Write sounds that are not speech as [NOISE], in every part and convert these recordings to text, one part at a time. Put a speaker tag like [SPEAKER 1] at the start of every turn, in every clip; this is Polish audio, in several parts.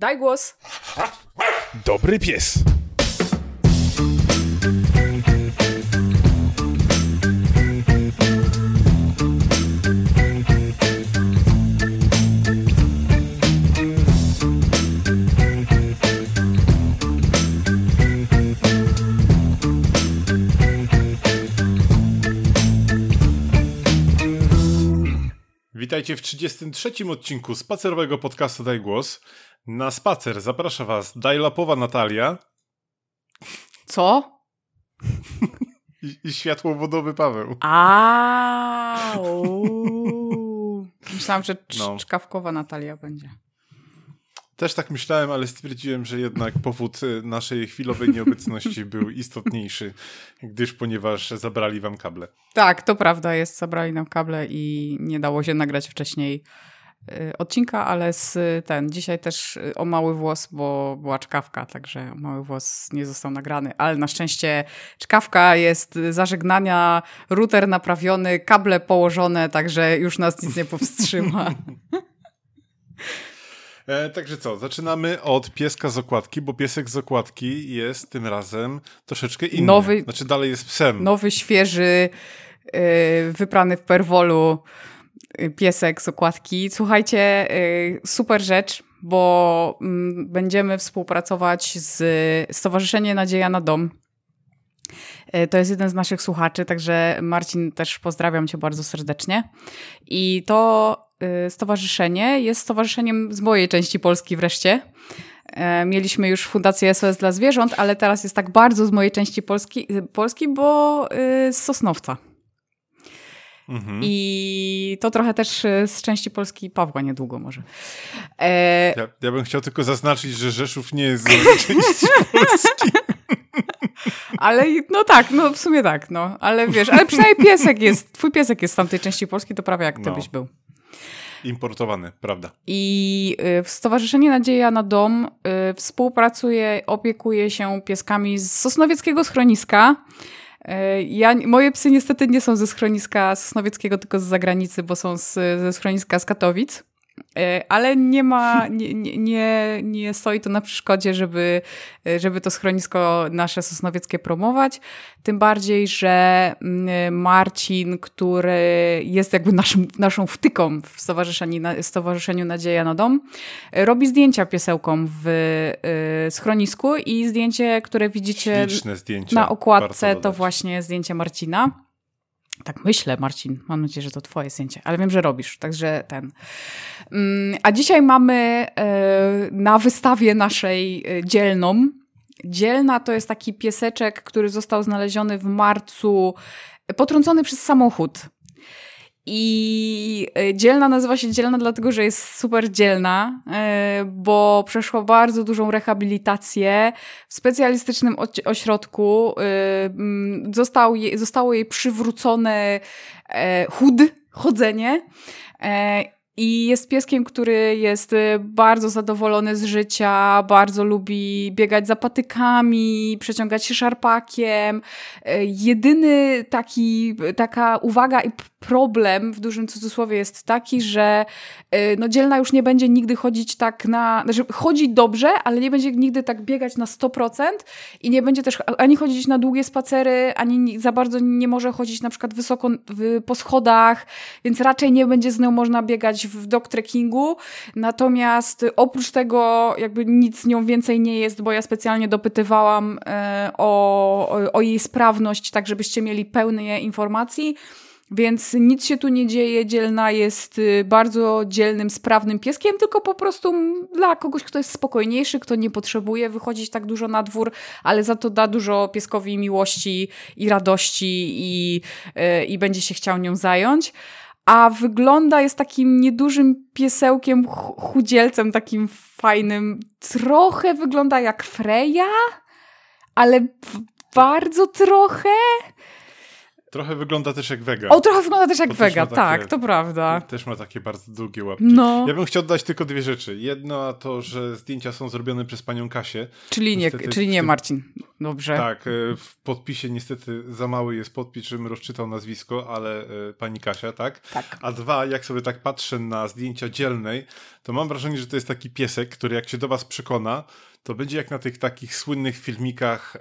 [SPEAKER 1] Daj głos.
[SPEAKER 2] Dobry pies. Witajcie w 33. odcinku spacerowego podcastu Daj Głos. Na spacer zaprasza Was Dajlapowa Natalia
[SPEAKER 1] Co?
[SPEAKER 2] i, i światłowodowy Paweł.
[SPEAKER 1] A. Myślałam, że
[SPEAKER 2] No.
[SPEAKER 1] czkawkowa Natalia będzie.
[SPEAKER 2] Też tak myślałem, ale stwierdziłem, że jednak powód y, naszej chwilowej nieobecności był istotniejszy, gdyż ponieważ zabrali Wam kable.
[SPEAKER 1] Tak, to prawda jest. Zabrali nam kable i nie dało się nagrać wcześniej y, odcinka, ale z ten, dzisiaj też y, o mały włos, bo była czkawka, także mały włos nie został nagrany, ale na szczęście czkawka jest y, zażegnania, router naprawiony, kable położone, także już nas nic nie powstrzyma. [LAUGHS]
[SPEAKER 2] E, także co, zaczynamy od pieska z okładki, bo piesek z okładki jest tym razem troszeczkę inny.
[SPEAKER 1] Nowy-
[SPEAKER 2] Znaczy dalej jest psem.
[SPEAKER 1] Nowy, świeży, y, wyprany w perwolu y, piesek z okładki. Słuchajcie, y, super rzecz, bo mm, będziemy współpracować z Stowarzyszeniem Nadzieja na Dom. Y, To jest jeden z naszych słuchaczy, także Marcin też pozdrawiam cię bardzo serdecznie. I to y, stowarzyszenie jest stowarzyszeniem z mojej części Polski wreszcie. E, Mieliśmy już Fundację SOS dla Zwierząt, ale teraz jest tak bardzo z mojej części Polski, Polski bo z Sosnowca.
[SPEAKER 2] Mhm.
[SPEAKER 1] I to trochę też z części Polski Pawła niedługo może. E,
[SPEAKER 2] Ja, ja bym chciał tylko zaznaczyć, że Rzeszów nie jest z części [LAUGHS] Polski.
[SPEAKER 1] Ale no tak, no w sumie tak, no. Ale wiesz, ale przynajmniej piesek jest, twój piesek jest z tamtej części Polski, to prawie jak ty
[SPEAKER 2] No.
[SPEAKER 1] byś był.
[SPEAKER 2] Importowany, prawda.
[SPEAKER 1] I y, Stowarzyszenie Nadzieja na Dom y, współpracuje, opiekuje się pieskami z Sosnowieckiego Schroniska. Y, Ja, moje psy niestety nie są ze schroniska sosnowieckiego, tylko z zagranicy, bo są z, ze schroniska z Katowic. Y, Ale nie ma, nie, nie, nie, stoi to na przeszkodzie, żeby, żeby to schronisko nasze sosnowieckie promować. Tym bardziej, że mm, Marcin, który jest jakby naszym, naszą wtyką w Stowarzyszeniu, Stowarzyszeniu Nadzieja na Dom, robi zdjęcia piesełkom w schronisku i zdjęcie, które widzicie na okładce, to właśnie zdjęcie Marcina. Tak myślę, Marcin. Mam nadzieję, że to twoje zdjęcie, ale wiem, że robisz, także ten. Mm, A dzisiaj mamy e, na wystawie naszej e, dzielną. Dzielna to jest taki pieseczek, który został znaleziony w marcu, potrącony przez samochód. I e, dzielna nazywa się dzielna, dlatego że jest super dzielna, e, bo przeszła bardzo dużą rehabilitację w specjalistycznym ośrodku. e, Został jej, zostało jej przywrócone chód, chodzenie. I jest pieskiem, który jest bardzo zadowolony z życia, bardzo lubi biegać za patykami, przeciągać się szarpakiem. Jedyny taki, taka uwaga i problem w dużym cudzysłowie jest taki, że e, no dzielna już nie będzie nigdy chodzić tak na, znaczy chodzi dobrze, ale nie będzie nigdy tak biegać na 100% i nie będzie też ani chodzić na długie spacery, ani ni- za bardzo nie może chodzić na przykład wysoko w, po schodach, więc raczej nie będzie z nią można biegać w dog trekkingu. Natomiast oprócz tego jakby nic z nią więcej nie jest, bo ja specjalnie dopytywałam e, o, o jej sprawność, tak żebyście mieli pełne informacji. Więc nic się tu nie dzieje. Dzielna jest y, bardzo dzielnym, sprawnym pieskiem, tylko po prostu dla kogoś, kto jest spokojniejszy, kto nie potrzebuje wychodzić tak dużo na dwór, ale za to da dużo pieskowi miłości i radości i, y, i będzie się chciał nią zająć. A wygląda, jest takim niedużym piesełkiem, ch- chudzielcem, takim fajnym. Trochę wygląda jak Freja, ale bardzo trochę.
[SPEAKER 2] Trochę wygląda też jak wega.
[SPEAKER 1] O, trochę wygląda też jak wega, takie, tak, to prawda.
[SPEAKER 2] Też ma takie bardzo długie łapki.
[SPEAKER 1] No.
[SPEAKER 2] Ja bym chciał dodać tylko dwie rzeczy. Jedno to, że zdjęcia są zrobione przez panią Kasię.
[SPEAKER 1] Czyli nie, czyli nie Marcin. Dobrze.
[SPEAKER 2] Tak, e, w podpisie niestety za mały jest podpis, żebym rozczytał nazwisko, ale e, pani Kasia, tak?
[SPEAKER 1] Tak.
[SPEAKER 2] A dwa, jak sobie tak patrzę na zdjęcia dzielnej, to mam wrażenie, że to jest taki piesek, który jak się do was przekona, to będzie jak na tych takich słynnych filmikach e,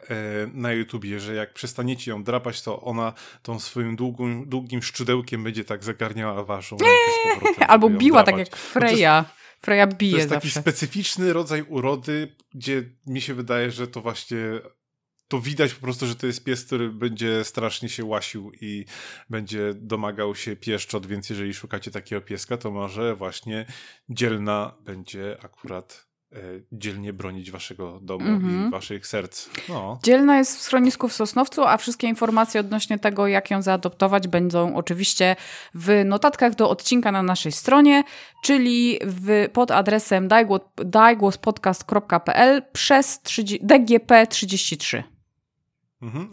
[SPEAKER 2] na YouTubie, że jak przestaniecie ją drapać, to ona tą swoim długim, długim szczudełkiem będzie tak zagarniała waszą rękę powrotem.
[SPEAKER 1] Albo biła tak jak Freya. Freya bije
[SPEAKER 2] To jest
[SPEAKER 1] zawsze.
[SPEAKER 2] taki specyficzny rodzaj urody, gdzie mi się wydaje, że to właśnie to widać po prostu, że to jest pies, który będzie strasznie się łasił i będzie domagał się pieszczot, więc jeżeli szukacie takiego pieska, to może właśnie dzielna będzie akurat dzielnie bronić waszego domu mm -hmm. i mhm. waszych serc. No.
[SPEAKER 1] Dzielna jest w schronisku w Sosnowcu, a wszystkie informacje odnośnie tego, jak ją zaadoptować, będą oczywiście w notatkach do odcinka na naszej stronie, czyli w, pod adresem dajgłospodcast.pl przez DGP33.
[SPEAKER 2] Mhm.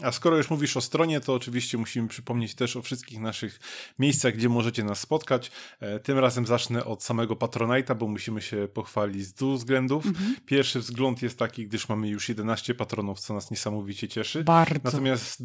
[SPEAKER 2] A skoro już mówisz o stronie, to oczywiście musimy przypomnieć też o wszystkich naszych miejscach, gdzie możecie nas spotkać. E, tym razem zacznę od samego Patronite'a, bo musimy się pochwalić z dwóch względów. Mhm. Pierwszy wzgląd jest taki, gdyż mamy już 11 patronów, co nas niesamowicie cieszy.
[SPEAKER 1] Bardzo.
[SPEAKER 2] Natomiast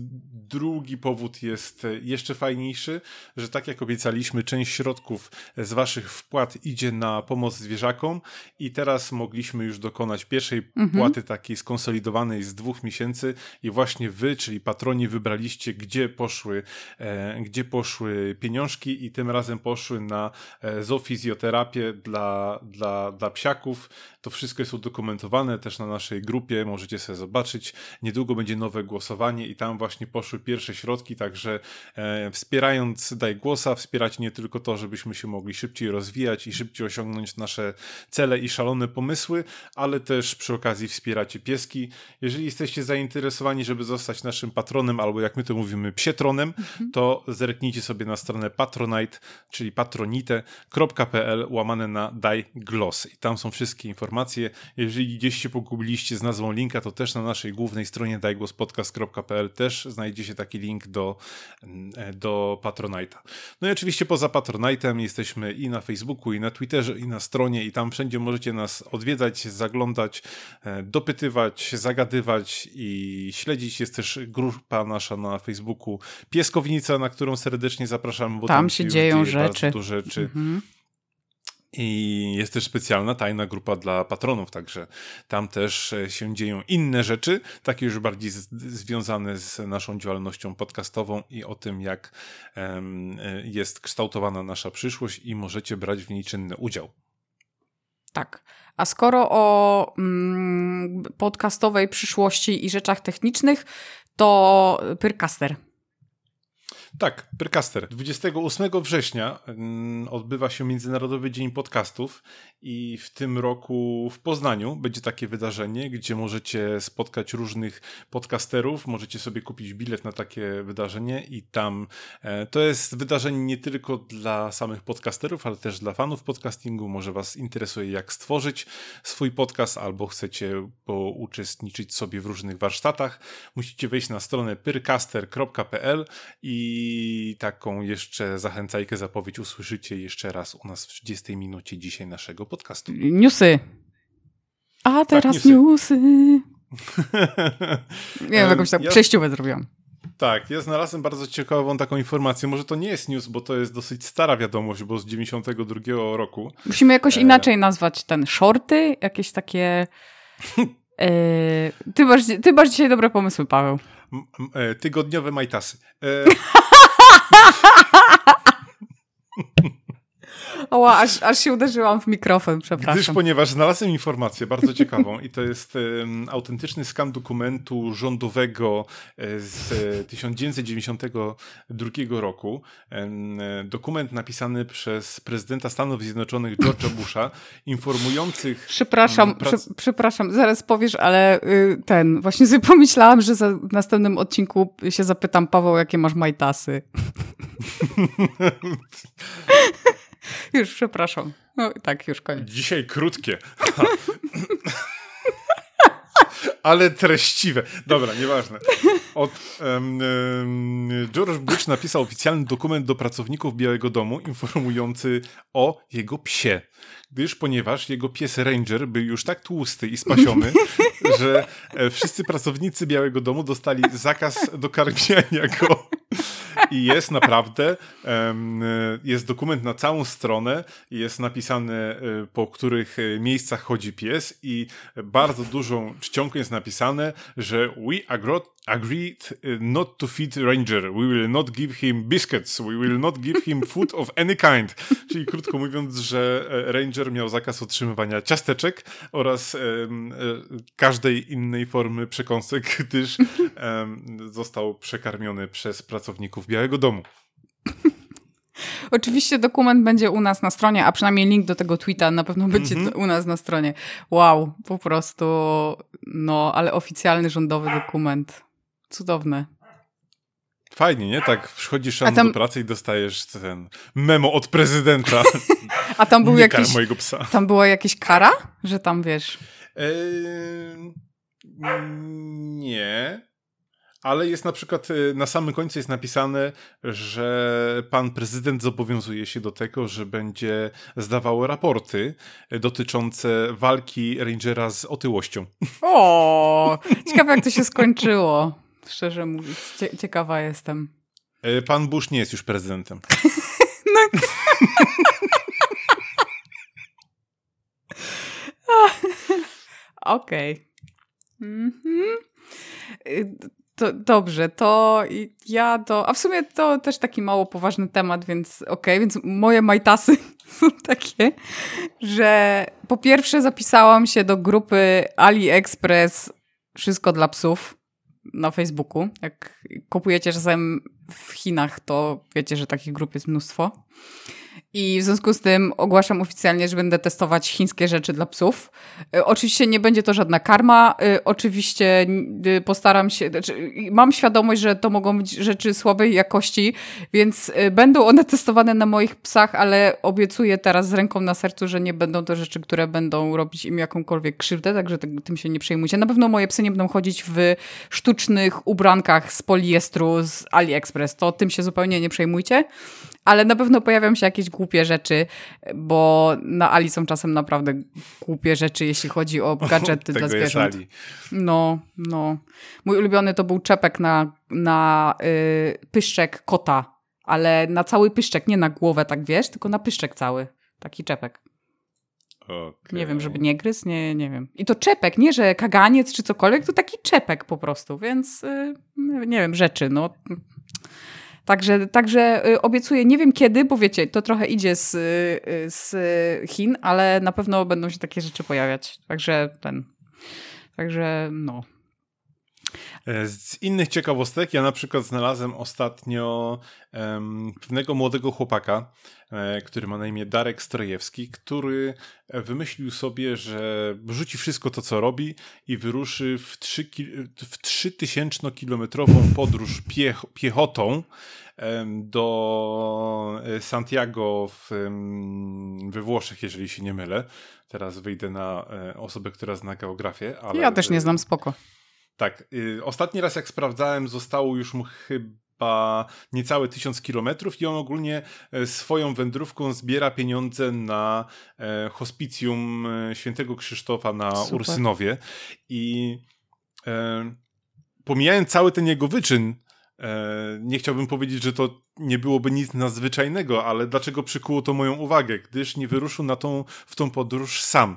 [SPEAKER 2] drugi powód jest jeszcze fajniejszy, że tak jak obiecaliśmy, część środków z waszych wpłat idzie na pomoc zwierzakom i teraz mogliśmy już dokonać pierwszej mhm. płaty takiej skonsolidowanej z dwóch miesięcy i właśnie wy, czyli patroni, wybraliście, gdzie poszły, e, gdzie poszły pieniążki i tym razem poszły na e, zoofizjoterapię dla, dla, dla psiaków. To wszystko jest udokumentowane też na naszej grupie, możecie sobie zobaczyć. Niedługo będzie nowe głosowanie i tam właśnie poszły pierwsze środki, także e, wspierając Daj Głosa, wspierać nie tylko to, żebyśmy się mogli szybciej rozwijać i szybciej osiągnąć nasze cele i szalone pomysły, ale też przy okazji wspieracie pieski. Jeżeli jesteście zainteresowani, żeby zostać naszym patronem, albo jak my to mówimy, psietronem, mhm. to zerknijcie sobie na stronę patronite, czyli patronite.pl łamane na daj gloss. I tam są wszystkie informacje. Jeżeli gdzieś się pogubiliście z nazwą linka, to też na naszej głównej stronie dajgłosspodcast.pl też znajdzie się taki link do, mm, do Patronite'a. No i oczywiście poza Patronite'em jesteśmy i na Facebooku, i na Twitterze, i na stronie, i tam wszędzie możecie nas odwiedzać, zaglądać, e, dopytywać, zagadywać i śledzić. Jest też grupa nasza na Facebooku Pieskownica, na którą serdecznie zapraszamy, bo tam,
[SPEAKER 1] tam się dzieją rzeczy.
[SPEAKER 2] Bardzo rzeczy. Mhm. I jest też specjalna, tajna grupa dla patronów, także tam też e, się dzieją inne rzeczy, takie już bardziej z, związane z naszą działalnością podcastową i o tym, jak um, jest kształtowana nasza przyszłość i możecie brać w niej czynny udział.
[SPEAKER 1] Tak. A skoro o mm, podcastowej przyszłości i rzeczach technicznych, to Pyrcaster.
[SPEAKER 2] Tak, Percaster. 28 września mm, odbywa się Międzynarodowy Dzień Podcastów i w tym roku w Poznaniu będzie takie wydarzenie, gdzie możecie spotkać różnych podcasterów, możecie sobie kupić bilet na takie wydarzenie i tam e, to jest wydarzenie nie tylko dla samych podcasterów, ale też dla fanów podcastingu. Może Was interesuje, jak stworzyć swój podcast, albo chcecie uczestniczyć sobie w różnych warsztatach. Musicie wejść na stronę pyrcaster.pl i i taką jeszcze zachęcajkę, zapowiedź usłyszycie jeszcze raz u nas w 30 minucie dzisiaj naszego podcastu.
[SPEAKER 1] Newsy. A tak, teraz tak, newsy. newsy. [LAUGHS] Nie wiem, jakąś tak ja... przejściówę zrobiłam.
[SPEAKER 2] Tak, ja znalazłem bardzo ciekawą taką informację. Może to nie jest news, bo to jest dosyć stara wiadomość, bo z 92 roku.
[SPEAKER 1] Musimy jakoś e... inaczej nazwać ten shorty, jakieś takie... [LAUGHS] E... Ty, masz, ty masz dzisiaj dobre pomysły, Paweł.
[SPEAKER 2] E, tygodniowe majtasy. E, [LAUGHS]
[SPEAKER 1] Oła, aż, aż się uderzyłam w mikrofon, przepraszam.
[SPEAKER 2] Gdyż, ponieważ znalazłem informację bardzo ciekawą i to jest um, autentyczny skan dokumentu rządowego e, z 1992 roku. Um, dokument napisany przez prezydenta Stanów Zjednoczonych George'a Busha, informujących...
[SPEAKER 1] Przepraszam, prac... prze, przepraszam, zaraz powiesz, ale y, ten, właśnie [LAUGHS] sobie pomyślałam, że za, w następnym odcinku się zapytam, Paweł, jakie masz majtasy. [LAUGHS] już, przepraszam. No tak, już koniec.
[SPEAKER 2] Dzisiaj krótkie. [LAUGHS] Ale treściwe. Dobra, nieważne. Od, um, um, George Bush napisał oficjalny dokument do pracowników Białego Domu informujący o jego psie. Gdyż, ponieważ jego pies Ranger był już tak tłusty i spasiony, [LAUGHS] że e, wszyscy pracownicy Białego Domu dostali zakaz do karmienia go. I jest naprawdę, jest dokument na całą stronę, jest napisane po których e, miejscach chodzi pies i bardzo dużą czcionką jest napisane, że we agreed e, not to feed Ranger. We will not give him biscuits. We will not give him [LAUGHS] food of any kind. Czyli krótko mówiąc, że Ranger miał zakaz otrzymywania ciasteczek oraz każdej innej formy przekąsek, gdyż został przekarmiony przez pracowników Białego Domu.
[SPEAKER 1] Oczywiście dokument będzie u nas na stronie, a przynajmniej link do tego tweeta na pewno będzie mm -hmm. u nas na stronie. Wow, po prostu, no, ale oficjalny rządowy dokument. Cudowny.
[SPEAKER 2] Fajnie, nie? Tak przychodzisz tam... do pracy i dostajesz ten memo od prezydenta. [LAUGHS]
[SPEAKER 1] A tam był jakiś... mojego psa. Tam była jakaś kara? Że tam, wiesz... Eee,
[SPEAKER 2] nie. Ale jest na przykład y, na samym końcu jest napisane, że pan prezydent zobowiązuje się do tego, że będzie zdawał raporty dotyczące walki Rangera z otyłością.
[SPEAKER 1] O, ciekawe jak to się skończyło. Szczerze mówiąc, ciekawa jestem.
[SPEAKER 2] Y, pan Bush nie jest już prezydentem. [LAUGHS] no.
[SPEAKER 1] Okej. Okay. Mhm. Y, to, dobrze, to ja to. A w sumie to też taki mało poważny temat, więc okej, okay, więc moje majtasy [LAUGHS] są takie, że po pierwsze zapisałam się do grupy AliExpress Wszystko dla psów na Facebooku. Jak kupujecie czasem w Chinach, to wiecie, że takich grup jest mnóstwo. I w związku z tym ogłaszam oficjalnie, że będę testować chińskie rzeczy dla psów. E, oczywiście nie będzie to żadna karma. E, oczywiście e, postaram się. Znaczy, mam świadomość, że to mogą być rzeczy słabej jakości, więc będą one testowane na moich psach, ale obiecuję teraz z ręką na sercu, że nie będą to rzeczy, które będą robić im jakąkolwiek krzywdę, także tym się nie przejmujcie. Na pewno moje psy nie będą chodzić w sztucznych ubrankach z poliestru z AliExpress. To tym się zupełnie nie przejmujcie ale na pewno pojawią się jakieś głupie rzeczy, bo na Ali są czasem naprawdę głupie rzeczy, jeśli chodzi o [LAUGHS] gadżety dla zwierząt. No, no. Mój ulubiony to był czepek na, na yy, pyszczek kota, ale na cały pyszczek, nie na głowę, tak wiesz, tylko na pyszczek cały. Taki czepek. Okay. Nie wiem, żeby nie gryzł, nie, nie wiem. I to czepek, nie że kaganiec czy cokolwiek, to taki czepek po prostu, więc yy, nie wiem, rzeczy, no. Także, także y, obiecuję, nie wiem kiedy, bo wiecie, to trochę idzie z, y, z Chin, ale na pewno będą się takie rzeczy pojawiać. Także ten. Także no.
[SPEAKER 2] E, z innych ciekawostek, ja na przykład znalazłem ostatnio um, pewnego młodego chłopaka, e, który ma na imię Darek Strojewski, który wymyślił sobie, że rzuci wszystko to, co robi i wyruszy w, 3, w 3000-kilometrową podróż piech, piechotą do e, Santiago w, we Włoszech, jeżeli się nie mylę. Teraz wyjdę na osobę, która zna geografię. Ale...
[SPEAKER 1] Ja też nie znam spoko.
[SPEAKER 2] Tak. Y, ostatni raz jak sprawdzałem, zostało już mu chyba niecałe tysiąc kilometrów i on ogólnie e, swoją wędrówką zbiera pieniądze na e, hospicjum e, świętego Krzysztofa na Super. Ursynowie. I pomijając cały ten jego wyczyn, nie chciałbym powiedzieć, że to nie byłoby nic nadzwyczajnego, ale dlaczego przykuło to moją uwagę? Gdyż nie wyruszył na tą, w tą podróż sam.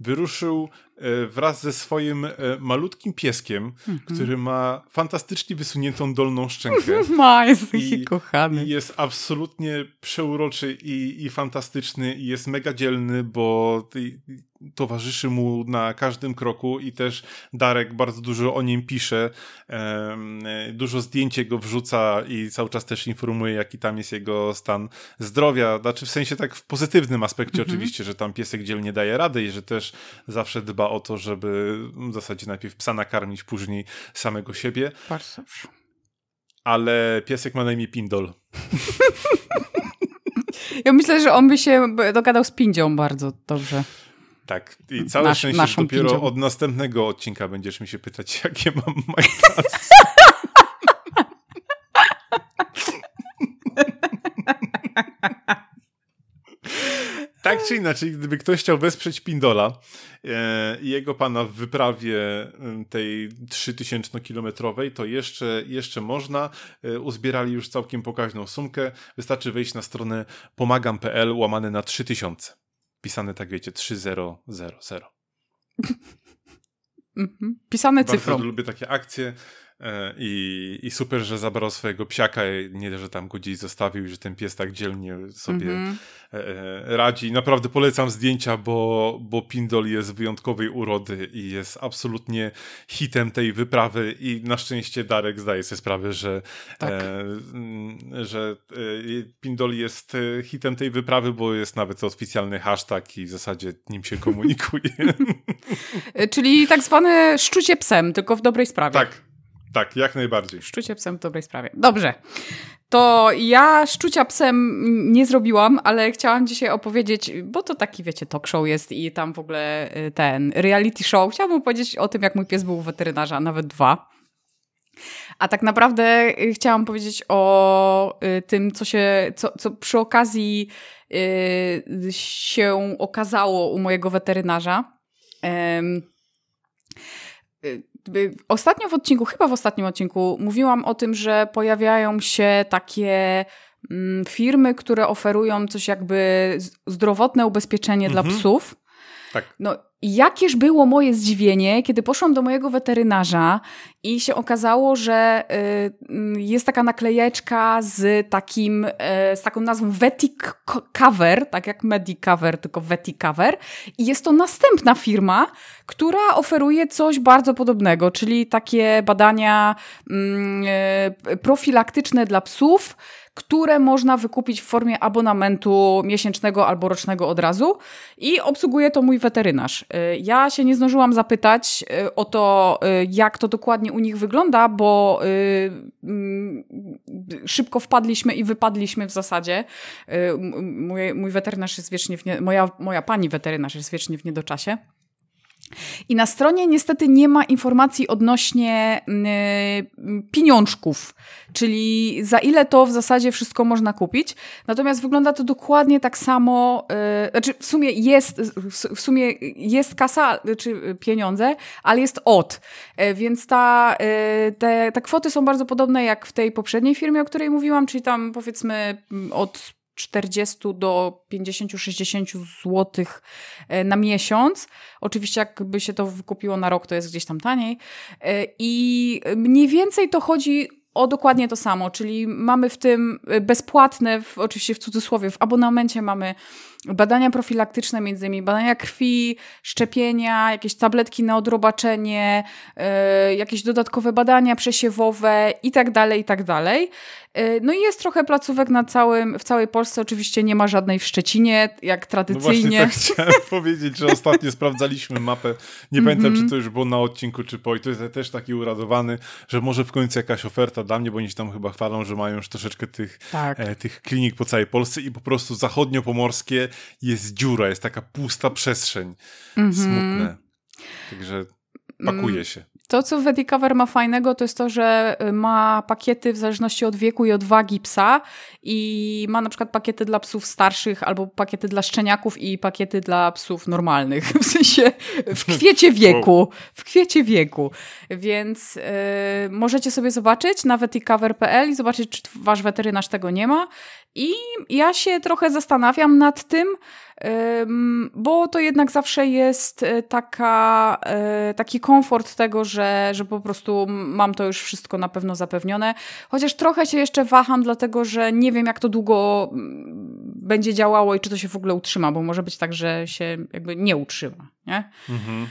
[SPEAKER 2] Wyruszył E, wraz ze swoim e, malutkim pieskiem, mm -hmm. który ma fantastycznie wysuniętą dolną szczękę. [LAUGHS]
[SPEAKER 1] Ma, jest taki kochany.
[SPEAKER 2] I jest absolutnie przeuroczy i, i fantastyczny i jest mega dzielny, bo towarzyszy mu na każdym kroku i też Darek bardzo dużo o nim pisze, dużo zdjęć go wrzuca i cały czas też informuje, jaki tam jest jego stan zdrowia, znaczy w sensie tak w pozytywnym aspekcie -hmm. oczywiście, że tam piesek dzielnie daje radę i że też zawsze dba o to, żeby w zasadzie najpierw psa nakarmić, później samego siebie.
[SPEAKER 1] Bardzo dobrze.
[SPEAKER 2] Ale piesek ma na imię Pindol.
[SPEAKER 1] Ja myślę, że on by się dogadał z Pindzią bardzo dobrze.
[SPEAKER 2] Tak, i całe Nasz, szczęście, że dopiero pindzią. od następnego odcinka będziesz mi się pytać, [LAUGHS] jakie mam majtasy. [LAUGHS] tak czy inaczej, gdyby ktoś chciał wesprzeć Pindola e, i jego pana w wyprawie tej 3000-kilometrowej, to jeszcze, jeszcze można. E, uzbierali już całkiem pokaźną sumkę. Wystarczy wejść na stronę pomagam.pl łamane na 3000. Pisane tak wiecie, 3000. [LAUGHS]
[SPEAKER 1] Mhm. Pisane cyfrą.
[SPEAKER 2] Bardzo lubię takie akcje. E, I, I super, że zabrał swojego psiaka, nie że tam go gdzieś zostawił, że ten pies tak dzielnie sobie mm -hmm. radzi. Naprawdę polecam zdjęcia, bo, bo Pindol jest wyjątkowej urody i jest absolutnie hitem tej wyprawy i na szczęście Darek zdaje sobie sprawę, że, tak. e, że Pindol jest hitem tej wyprawy, bo jest nawet oficjalny hashtag i w zasadzie nim się komunikuje. [LAUGHS]
[SPEAKER 1] Czyli tak zwane szczucie psem, tylko w dobrej sprawie.
[SPEAKER 2] Tak, tak, jak najbardziej.
[SPEAKER 1] Szczucie psem w dobrej sprawie. Dobrze. To ja szczucia psem nie zrobiłam, ale chciałam dzisiaj opowiedzieć, bo to taki, wiecie, talk show jest i tam w ogóle y, ten reality show. Chciałabym powiedzieć o tym, jak mój pies był u weterynarza, nawet dwa. A tak naprawdę y, chciałam powiedzieć o y, tym, co się, co, co przy okazji się okazało u mojego weterynarza. Ostatnio w odcinku, chyba w ostatnim odcinku, mówiłam o tym, że pojawiają się takie mm, firmy, które oferują coś jakby zdrowotne ubezpieczenie mhm. dla psów.
[SPEAKER 2] Tak.
[SPEAKER 1] No jakież było moje zdziwienie, kiedy poszłam do mojego weterynarza i się okazało, że y, jest taka naklejeczka z takim, y, z taką nazwą Vetic Cover, tak jak Medicover, tylko Vetic Cover. I jest to następna firma, która oferuje coś bardzo podobnego, czyli takie badania mm, y, profilaktyczne dla psów, które można wykupić w formie abonamentu miesięcznego albo rocznego od razu i obsługuje to mój weterynarz. Y, ja się nie zdążyłam zapytać y, o to, y, jak to dokładnie u nich wygląda, bo mm, szybko wpadliśmy i wypadliśmy w zasadzie. Mój, mój weterynarz jest wiecznie w nie, moja, moja pani weterynarz jest wiecznie w niedoczasie. I na stronie niestety nie ma informacji odnośnie y, pieniążków, czyli za ile to w zasadzie wszystko można kupić. Natomiast wygląda to dokładnie tak samo, y, znaczy w sumie jest, w sumie jest kasa, czy pieniądze, ale jest od. Y, więc ta, y, te, te kwoty są bardzo podobne jak w tej poprzedniej firmie, o której mówiłam, czyli tam powiedzmy od 40 do 50-60 zł e, na miesiąc. Oczywiście, jakby się to wykupiło na rok, to jest gdzieś tam taniej. E, I mniej więcej to chodzi o dokładnie to samo, czyli mamy w tym bezpłatne, w, oczywiście w cudzysłowie, w abonamencie mamy badania profilaktyczne, między innymi badania krwi, szczepienia, jakieś tabletki na odrobaczenie, yy, jakieś dodatkowe badania przesiewowe i tak dalej, i tak dalej. Yy, no i jest trochę placówek na całym, w całej Polsce, oczywiście nie ma żadnej w Szczecinie, jak tradycyjnie.
[SPEAKER 2] No właśnie tak chciałem [LAUGHS] powiedzieć, że ostatnio sprawdzaliśmy mapę, nie pamiętam mm -hmm. czy to już było na odcinku, czy po i to jest też taki uradowany, że może w końcu jakaś oferta dla mnie, bo oni się tam chyba chwalą, że mają już troszeczkę tych, tak. e, tych klinik po całej Polsce i po prostu zachodnio-pomorskie jest dziura, jest taka pusta przestrzeń. Mm -hmm. Smutne. Także pakuje się.
[SPEAKER 1] To, co Vedicover ma fajnego, to jest to, że y, ma pakiety w zależności od wieku i od wagi psa i ma na przykład pakiety dla psów starszych albo pakiety dla szczeniaków i pakiety dla psów normalnych, [LAUGHS] w sensie w [LAUGHS] kwiecie wieku, w kwiecie wieku. Więc yy, możecie sobie zobaczyć na veticover.pl i zobaczyć, czy wasz weterynarz tego nie ma. I ja się trochę zastanawiam nad tym, bo to jednak zawsze jest e, taka, e, taki komfort tego, że, że po prostu mam to już wszystko na pewno zapewnione. Chociaż trochę się jeszcze waham, dlatego że nie wiem, jak to długo będzie działało i czy to się w ogóle utrzyma, bo może być tak, że się jakby nie utrzyma. Nie? Mhm.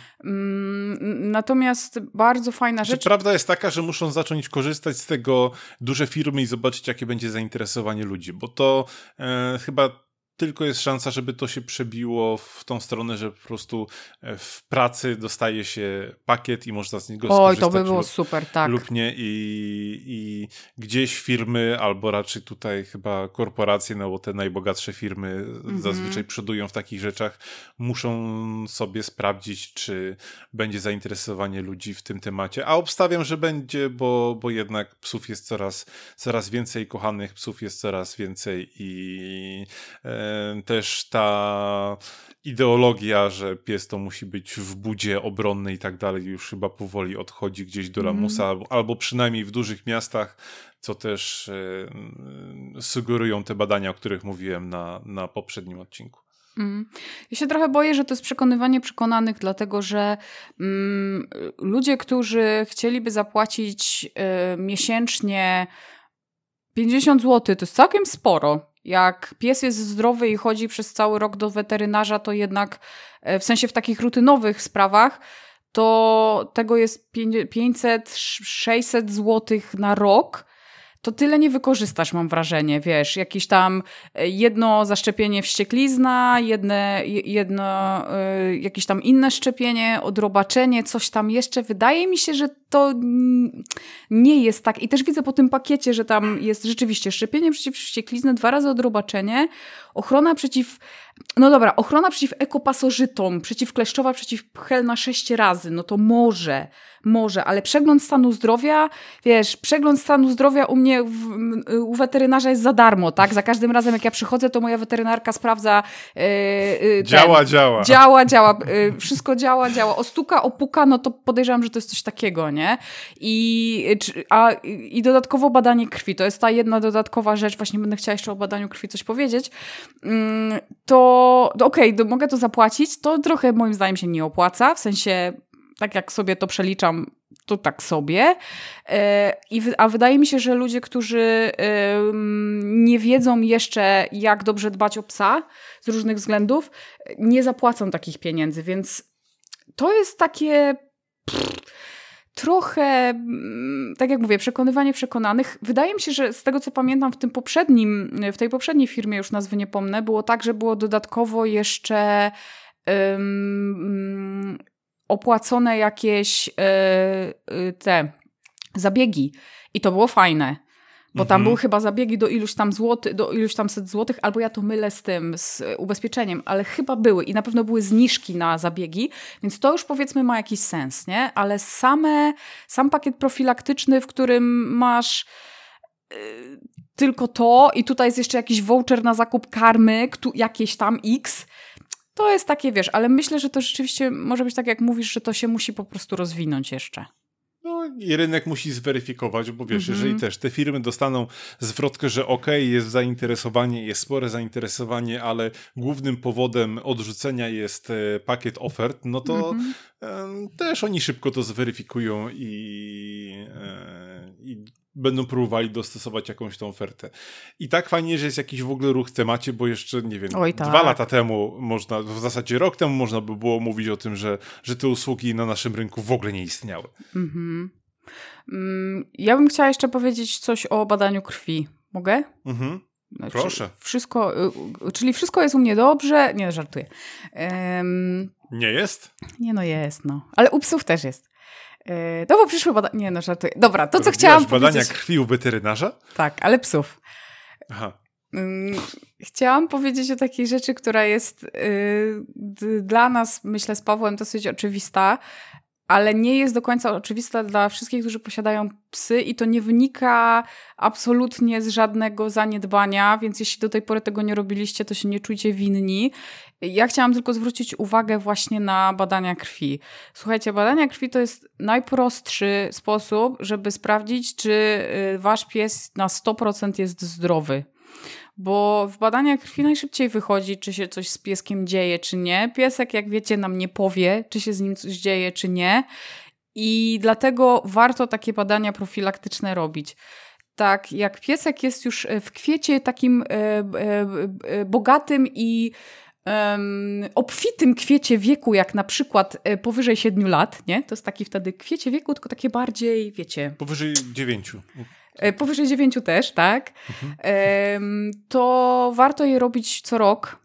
[SPEAKER 1] Natomiast bardzo fajna rzecz.
[SPEAKER 2] Prawda jest taka, że muszą zacząć korzystać z tego duże firmy i zobaczyć, jakie będzie zainteresowanie ludzi, bo to e, chyba tylko jest szansa, żeby to się przebiło w tą stronę, że po prostu e, w pracy dostaje się pakiet i można z niego Oj, skorzystać.
[SPEAKER 1] Oj, to by było lub, super, tak.
[SPEAKER 2] Lub nie i, i gdzieś firmy, albo raczej tutaj chyba korporacje, no bo te najbogatsze firmy mm -hmm. zazwyczaj przodują w takich rzeczach, muszą sobie sprawdzić, czy będzie zainteresowanie ludzi w tym temacie. A obstawiam, że będzie, bo, bo jednak psów jest coraz, coraz więcej, kochanych psów jest coraz więcej i e, też ta ideologia, że pies to musi być w budzie obronny i tak dalej, już chyba powoli odchodzi gdzieś do lamusa, mm. albo przynajmniej w dużych miastach, co też e, sugerują te badania, o których mówiłem na, na poprzednim odcinku.
[SPEAKER 1] Mm. Ja się trochę boję, że to jest przekonywanie przekonanych, dlatego że mm, ludzie, którzy chcieliby zapłacić y, miesięcznie 50 zł, to jest całkiem sporo jak pies jest zdrowy i chodzi przez cały rok do weterynarza, to jednak e, w sensie w takich rutynowych sprawach, to tego jest 500-600 zł na rok to tyle nie wykorzystasz, mam wrażenie, wiesz, jakieś tam e, jedno zaszczepienie wścieklizna, jedne, jedno, y, jakieś tam inne szczepienie, odrobaczenie, coś tam jeszcze. Wydaje mi się, że to nie jest tak. I też widzę po tym pakiecie, że tam jest rzeczywiście szczepienie przeciw wścieklizny, dwa razy odrobaczenie, ochrona przeciw no dobra, ochrona przeciw ekopasożytom, przeciw pchel na sześć razy, no to może, może, ale przegląd stanu zdrowia, wiesz, przegląd stanu zdrowia u mnie, w, u weterynarza jest za darmo, tak? Za każdym razem jak ja przychodzę, to moja weterynarka sprawdza... Yy,
[SPEAKER 2] yy, działa, ten, działa.
[SPEAKER 1] Działa, działa, yy, wszystko działa, działa. Ostuka, opuka, no to podejrzewam, że to jest coś takiego, nie? I, a, I dodatkowo badanie krwi, to jest ta jedna dodatkowa rzecz, właśnie będę chciała jeszcze o badaniu krwi coś powiedzieć, mm, to to, okej, okay, mogę to zapłacić, to trochę moim zdaniem się nie opłaca, w sensie tak jak sobie to przeliczam, to tak sobie. E, a wydaje mi się, że ludzie, którzy nie wiedzą jeszcze, jak dobrze dbać o psa z różnych względów, nie zapłacą takich pieniędzy, więc to jest takie. Pff, trochę, mm, tak jak mówię, przekonywanie przekonanych. Wydaje mi się, że z tego co pamiętam w tym poprzednim, w tej poprzedniej firmie, już nazwy nie pomnę, było tak, że było dodatkowo jeszcze um, opłacone jakieś y, te zabiegi. I to było fajne. Bo tam mhm. były chyba zabiegi do iluś tam złoty, do iluś tam set złotych, albo ja to mylę z tym, z ubezpieczeniem, ale chyba były i na pewno były zniżki na zabiegi, więc to już powiedzmy ma jakiś sens, nie? Ale same, sam pakiet profilaktyczny, w którym masz yy, tylko to i tutaj jest jeszcze jakiś voucher na zakup karmy, jakieś tam X, to jest takie, wiesz, ale myślę, że to rzeczywiście może być tak, jak mówisz, że to się musi po prostu rozwinąć jeszcze.
[SPEAKER 2] No i rynek musi zweryfikować, bo wiesz, jeżeli mhm. też te firmy dostaną zwrotkę, że ok, jest zainteresowanie, jest spore zainteresowanie, ale głównym powodem odrzucenia jest e, pakiet ofert, no to mhm. też oni szybko to zweryfikują i, e, i będą próbowali dostosować jakąś tą ofertę. I tak fajnie, że jest jakiś w ogóle ruch w temacie, bo jeszcze, nie wiem, Oj, tak. dwa lata temu można, w zasadzie rok temu można by było mówić o tym, że, że te usługi na naszym rynku w ogóle nie istniały. Mhm.
[SPEAKER 1] Mm, ja bym chciała jeszcze powiedzieć coś o badaniu krwi. Mogę? Mhm.
[SPEAKER 2] Znaczy, Proszę.
[SPEAKER 1] Wszystko, y, y, czyli wszystko jest u mnie dobrze. Nie, żartuję.
[SPEAKER 2] Um, nie jest?
[SPEAKER 1] Nie, no jest, no. Ale u psów też jest. E, no bo przyszły badania. Nie, no żartuję. Dobra, to co chciałam
[SPEAKER 2] badania powiedzieć. badania krwi u weterynarza?
[SPEAKER 1] Tak, ale psów. Aha. Chciałam powiedzieć o takiej rzeczy, która jest y, dla nas, myślę, z Pawłem dosyć oczywista, ale nie jest do końca oczywista dla wszystkich, którzy posiadają psy i to nie wynika absolutnie z żadnego zaniedbania, więc jeśli do tej pory tego nie robiliście, to się nie czujcie winni. Ja chciałam tylko zwrócić uwagę właśnie na badania krwi. Słuchajcie, badania krwi to jest najprostszy sposób, żeby sprawdzić, czy y, wasz pies na 100% jest zdrowy bo w badaniach krwi najszybciej wychodzi, czy się coś z pieskiem dzieje, czy nie. Piesek, jak wiecie, nam nie powie, czy się z nim coś dzieje, czy nie. I dlatego warto takie badania profilaktyczne robić. Tak, jak piesek jest już w kwiecie takim e, e, e, bogatym i um, obfitym kwiecie wieku, jak na przykład e, powyżej 7 lat, nie? To jest taki wtedy kwiecie wieku, tylko takie bardziej, wiecie...
[SPEAKER 2] Powyżej 9.
[SPEAKER 1] E, powyżej 9 też, tak. Mhm. To warto je robić co rok.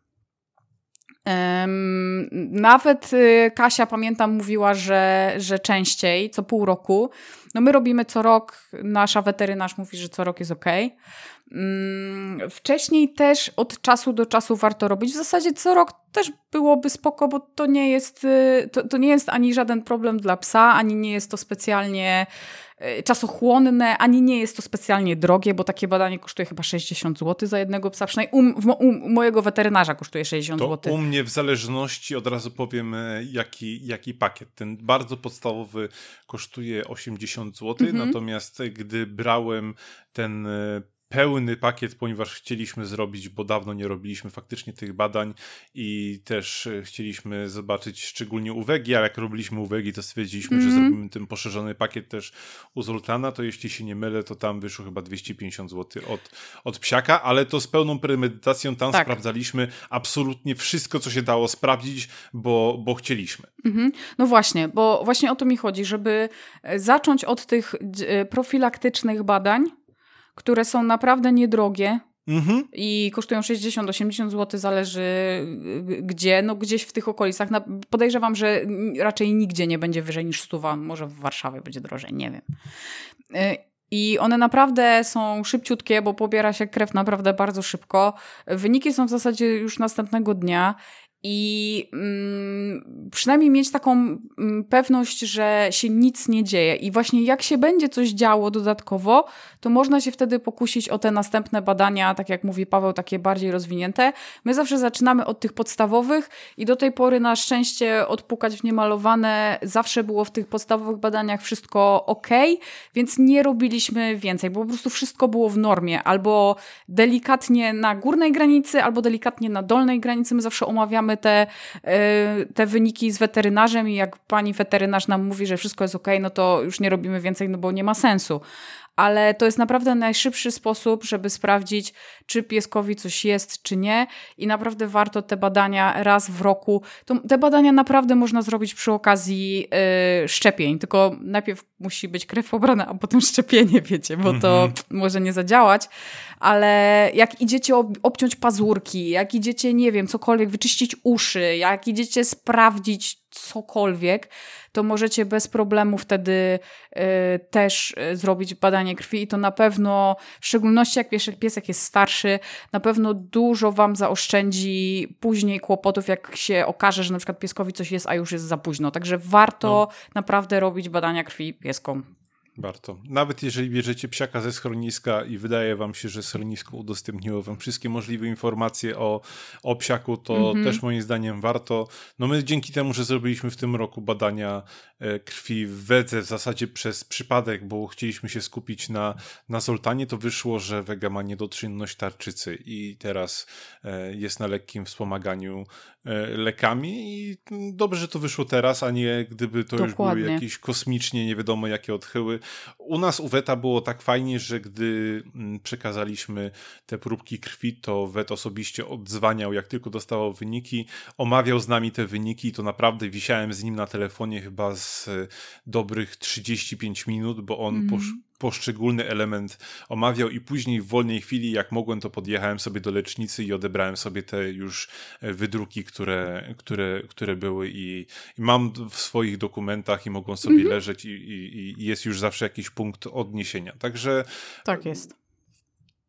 [SPEAKER 1] Nawet y, Kasia, pamiętam, mówiła, że, że częściej, co pół roku. No my robimy co rok, nasza weterynarz mówi, że co rok jest ok. Mm, wcześniej też od czasu do czasu warto robić. W zasadzie co rok też byłoby spoko, bo to nie jest, y, to, to nie jest ani żaden problem dla psa, ani nie jest to specjalnie czasochłonne, ani nie jest to specjalnie drogie, bo takie badanie kosztuje chyba 60 zł za jednego psa, przynajmniej u, u, u mojego weterynarza kosztuje 60
[SPEAKER 2] to
[SPEAKER 1] zł.
[SPEAKER 2] u mnie w zależności, od razu powiem e, jaki, jaki pakiet. Ten bardzo podstawowy kosztuje 80 zł, mhm. natomiast gdy brałem ten e, pełny pakiet, ponieważ chcieliśmy zrobić, bo dawno nie robiliśmy faktycznie tych badań i też e, chcieliśmy zobaczyć szczególnie uwagi, ale jak robiliśmy uwagi, to stwierdziliśmy, mm -hmm. że mhm. zrobimy ten poszerzony pakiet też u Zoltana, to jeśli się nie mylę, to tam wyszło chyba 250 zł od, od psiaka, ale to z pełną premedytacją tam tak. sprawdzaliśmy absolutnie wszystko, co się dało sprawdzić, bo, bo chcieliśmy. Mm -hmm.
[SPEAKER 1] No właśnie, bo właśnie o to mi chodzi, żeby e, zacząć od tych e, profilaktycznych badań, które są naprawdę niedrogie. Mhm. I kosztują 60-80 zł, zależy y, gdzie, no gdzieś w tych okolicach. Podejrzewam, że raczej nigdzie nie będzie wyżej niż stuwa, może w Warszawie będzie drożej, nie wiem. Y, I one naprawdę są szybciutkie, bo pobiera się krew naprawdę bardzo szybko. Wyniki są w zasadzie już następnego dnia i mm, przynajmniej mieć taką mm, pewność, że się nic nie dzieje. I właśnie jak się będzie coś działo dodatkowo, to można się wtedy pokusić o te następne badania, tak jak mówi Paweł, takie bardziej rozwinięte. My zawsze zaczynamy od tych podstawowych i do tej pory na szczęście odpukać w niemalowane zawsze było w tych podstawowych badaniach wszystko ok, więc nie robiliśmy więcej, bo po prostu wszystko było w normie, albo delikatnie na górnej granicy, albo delikatnie na dolnej granicy. My zawsze omawiamy mamy te, e, te wyniki z weterynarzem i jak pani weterynarz nam mówi, że wszystko jest ok, no to już nie robimy więcej, no bo nie ma sensu ale to jest naprawdę najszybszy sposób, żeby sprawdzić, czy pieskowi coś jest, czy nie. I naprawdę warto te badania raz w roku. To, te badania naprawdę można zrobić przy okazji yy, szczepień, tylko najpierw musi być krew pobrana, a potem szczepienie, wiecie, bo to mm -hmm. może nie zadziałać. Ale jak idziecie ob obciąć pazurki, jak idziecie, nie wiem, cokolwiek, wyczyścić uszy, jak idziecie sprawdzić cokolwiek, to możecie bez problemu wtedy y, też y, zrobić badanie krwi i to na pewno, w szczególności jak piesek, piesek jest starszy, na pewno dużo wam zaoszczędzi później kłopotów, jak się okaże, że na przykład pieskowi coś jest, a już jest za późno. Także warto no. naprawdę robić badania krwi pieskom.
[SPEAKER 2] Warto. Nawet jeżeli bierzecie psiaka ze schroniska i wydaje wam się, że schronisko udostępniło wam wszystkie możliwe informacje o, o psiaku, to mm -hmm. też moim zdaniem warto. No my dzięki temu, że zrobiliśmy w tym roku badania e, krwi w Wedze w zasadzie przez przypadek, bo chcieliśmy się skupić na, na Zoltanie, to wyszło, że Wega ma niedoczynność tarczycy i teraz e, jest na lekkim wspomaganiu e, lekami i dobrze, że to wyszło teraz, a nie gdyby to Dokładnie. już były jakieś kosmicznie nie wiadomo jakie odchyły, u nas u Weta było tak fajnie, że gdy mm, przekazaliśmy te próbki krwi, to Wet osobiście odzwaniał, jak tylko dostawał wyniki, omawiał z nami te wyniki, to naprawdę wisiałem z nim na telefonie chyba z dobrych 35 minut, bo on mm poszczególny element omawiał i później w wolnej chwili, jak mogłem, to podjechałem sobie do lecznicy i odebrałem sobie te już e, wydruki, które, które, które były i, i mam w swoich dokumentach i mogą sobie mhm. leżeć i, i, i jest już zawsze jakiś punkt odniesienia. Także
[SPEAKER 1] tak jest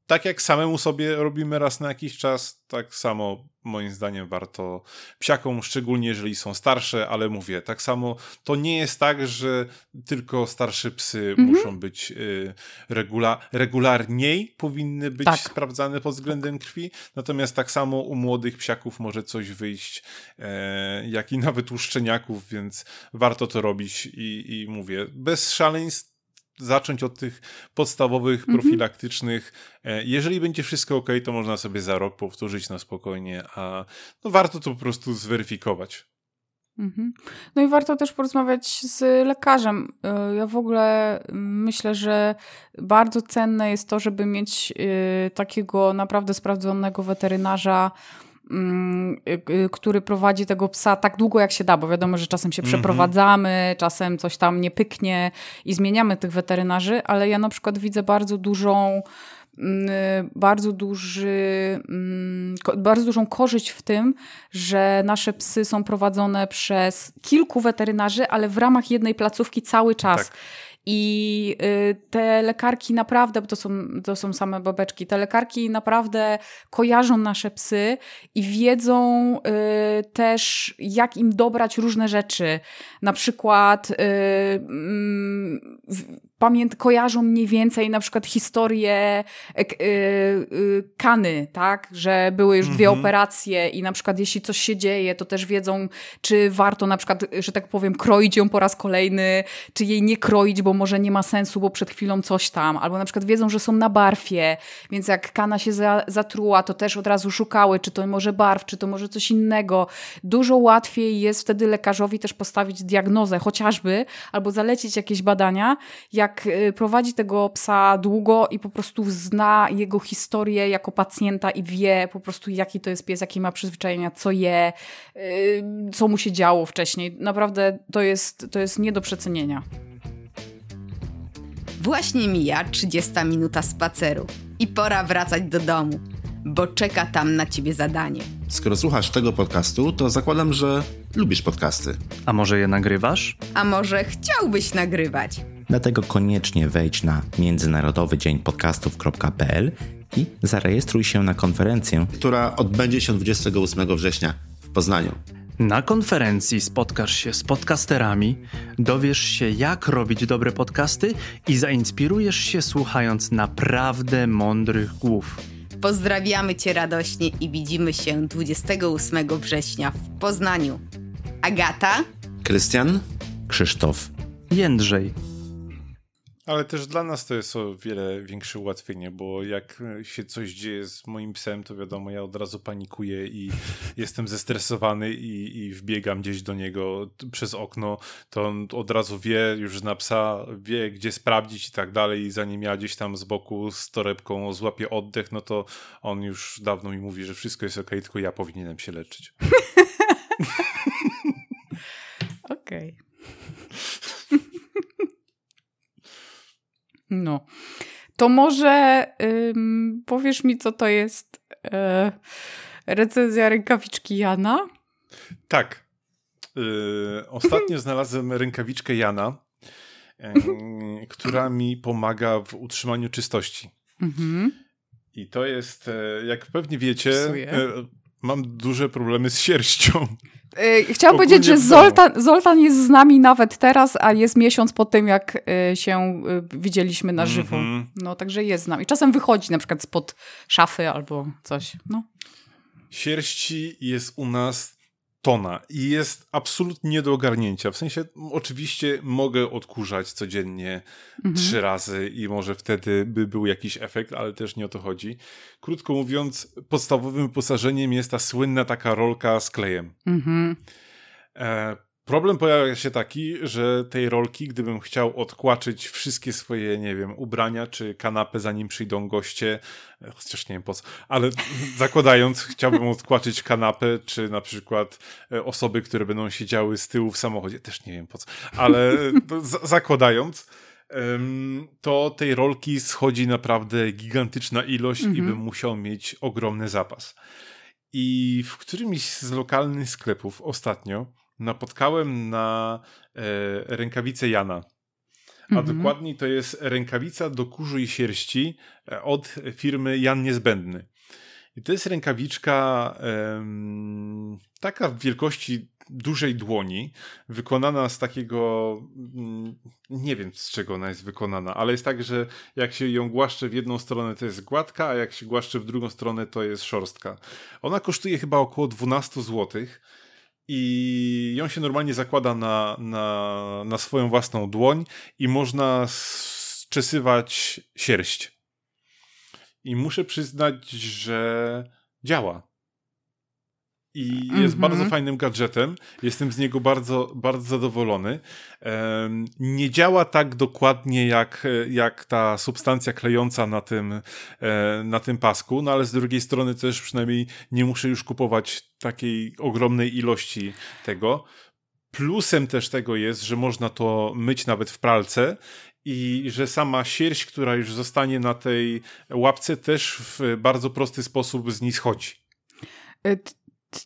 [SPEAKER 2] tak jak samemu sobie robimy raz na jakiś czas, tak samo moim zdaniem warto psiakom, szczególnie jeżeli są starsze, ale mówię, tak samo to nie jest tak, że tylko starsze psy mhm. muszą być y, regula regularniej, powinny być tak. sprawdzane pod względem krwi, natomiast tak samo u młodych psiaków może coś wyjść, e, jak i nawet u szczeniaków, więc warto to robić i, i mówię, bez szaleństw zacząć od tych podstawowych, mhm. profilaktycznych. Mm -hmm. Jeżeli będzie wszystko ok, to można sobie za rok powtórzyć na spokojnie, a no warto to po prostu zweryfikować.
[SPEAKER 1] Mhm. No i warto też porozmawiać z lekarzem. E, ja w ogóle myślę, że bardzo cenne jest to, żeby mieć e, takiego naprawdę sprawdzonego weterynarza, który prowadzi tego psa tak długo jak się da, bo wiadomo, że czasem się mm -hmm. przeprowadzamy, czasem coś tam nie pyknie i zmieniamy tych weterynarzy, ale ja na przykład widzę bardzo dużą mm, bardzo duży, mm, bardzo dużą korzyść w tym, że nasze psy są prowadzone przez kilku weterynarzy, ale w ramach jednej placówki cały czas. Tak. I y, te lekarki naprawdę, bo to są, to są same babeczki, te lekarki naprawdę kojarzą nasze psy i wiedzą y, też, jak im dobrać różne rzeczy. Na przykład y, mm, pamięt, kojarzą mniej więcej na przykład historię e, e, Kany, tak? Że były już dwie mhm. operacje i na przykład jeśli coś się dzieje, to też wiedzą, czy warto na przykład, że tak powiem, kroić ją po raz kolejny, czy jej nie kroić, bo może nie ma sensu, bo przed chwilą coś tam. Albo na przykład wiedzą, że są na barfie, więc jak Kana się za, zatruła, to też od razu szukały, czy to może barw, czy to może coś innego. Dużo łatwiej jest wtedy lekarzowi też postawić diagnozę, chociażby, albo zalecić jakieś badania, jak y, prowadzi tego psa długo i po prostu zna jego historię jako pacjenta i wie po prostu jaki to jest pies, jakie ma przyzwyczajenia, co je, y, co mu się działo wcześniej. Naprawdę to jest, to jest nie do przecenienia.
[SPEAKER 3] Właśnie mija 30 minuta spaceru i pora wracać do domu, bo czeka tam na ciebie zadanie.
[SPEAKER 4] Skoro słuchasz tego podcastu, to zakładam, że lubisz podcasty.
[SPEAKER 5] A może je nagrywasz?
[SPEAKER 3] A może chciałbyś nagrywać?
[SPEAKER 4] Dlatego koniecznie wejdź na Międzynarodowy Dzień Podcastów.pl i zarejestruj się na konferencję, która odbędzie się 28 września w Poznaniu.
[SPEAKER 5] Na konferencji spotkasz się z podcasterami, dowiesz się, jak robić dobre podcasty i zainspirujesz się słuchając naprawdę mądrych głów.
[SPEAKER 3] Pozdrawiamy Cię radośnie i widzimy się 28 września w Poznaniu. Agata,
[SPEAKER 4] Krystian, Krzysztof,
[SPEAKER 5] Jędrzej.
[SPEAKER 2] Ale też dla nas to jest o wiele większe ułatwienie, bo jak się coś dzieje z moim psem, to wiadomo, ja od razu panikuję i [LAUGHS] jestem zestresowany i, i wbiegam gdzieś do niego przez okno, to on od razu wie, już zna psa, wie gdzie sprawdzić i tak dalej i zanim ja gdzieś tam z boku z torebką złapię oddech, no to on już dawno mi mówi, że wszystko jest ok, tylko ja powinienem się leczyć. [LAUGHS]
[SPEAKER 1] Okej. Okay. No. To może ym, powiesz mi, co to jest yy, recenzja rękawiczki Jana?
[SPEAKER 2] Tak. Yy, ostatnio [LAUGHS] znalazłem rękawiczkę Jana, yy, która mi pomaga w utrzymaniu czystości. Mhm. I to jest, e, jak pewnie wiecie, mam duże problemy z sierścią.
[SPEAKER 1] Yy, chciałam Ogólnie powiedzieć, że Zoltan, Zoltan jest z nami nawet teraz, a jest miesiąc po tym, jak y, się y, widzieliśmy na żywo. Mm -hmm. No, także jest z nami. Czasem wychodzi na przykład spod szafy albo coś. No.
[SPEAKER 2] Sierści jest u nas tona i jest absolutnie nie do ogarnięcia. W sensie, oczywiście mogę odkurzać codziennie mhm. trzy razy i może wtedy by był jakiś efekt, ale też nie o to chodzi. Krótko mówiąc, podstawowym wyposażeniem jest ta słynna taka rolka z klejem. Mhm. E, Problem pojawia się taki, że tej rolki, gdybym chciał odkłaczyć wszystkie swoje, nie wiem, ubrania czy kanapę, zanim przyjdą goście, chociaż nie wiem po co, ale zakładając, chciałbym odkłaczyć kanapę, czy na przykład e, osoby, które będą siedziały z tyłu w samochodzie, też nie wiem po co, ale zakładając, to tej rolki schodzi naprawdę gigantyczna ilość mhm. i bym musiał mieć ogromny zapas. I w którymś z lokalnych sklepów ostatnio napotkałem na e, rękawicę Jana. A mhm. dokładniej to jest rękawica do kurzu i sierści e, od firmy Jan Niezbędny. I to jest rękawiczka e, taka w wielkości dużej dłoni, wykonana z takiego, mm, nie wiem z czego ona jest wykonana, ale jest tak, że jak się ją głaszcze w jedną stronę to jest gładka, a jak się głaszcze w drugą stronę to jest szorstka. Ona kosztuje chyba około 12 złotych i ją się normalnie zakłada na, na, na swoją własną dłoń i można zczesywać sierść. I muszę przyznać, że działa i jest mm -hmm. bardzo fajnym gadżetem. Jestem z niego bardzo, bardzo zadowolony. Um, nie działa tak dokładnie jak, jak ta substancja klejąca na tym, e, na tym pasku, no ale z drugiej strony też przynajmniej nie muszę już kupować takiej ogromnej ilości tego. Plusem też tego jest, że można to myć nawet w pralce i że sama sierść, która już zostanie na tej łapce, też w bardzo prosty sposób z niej schodzi.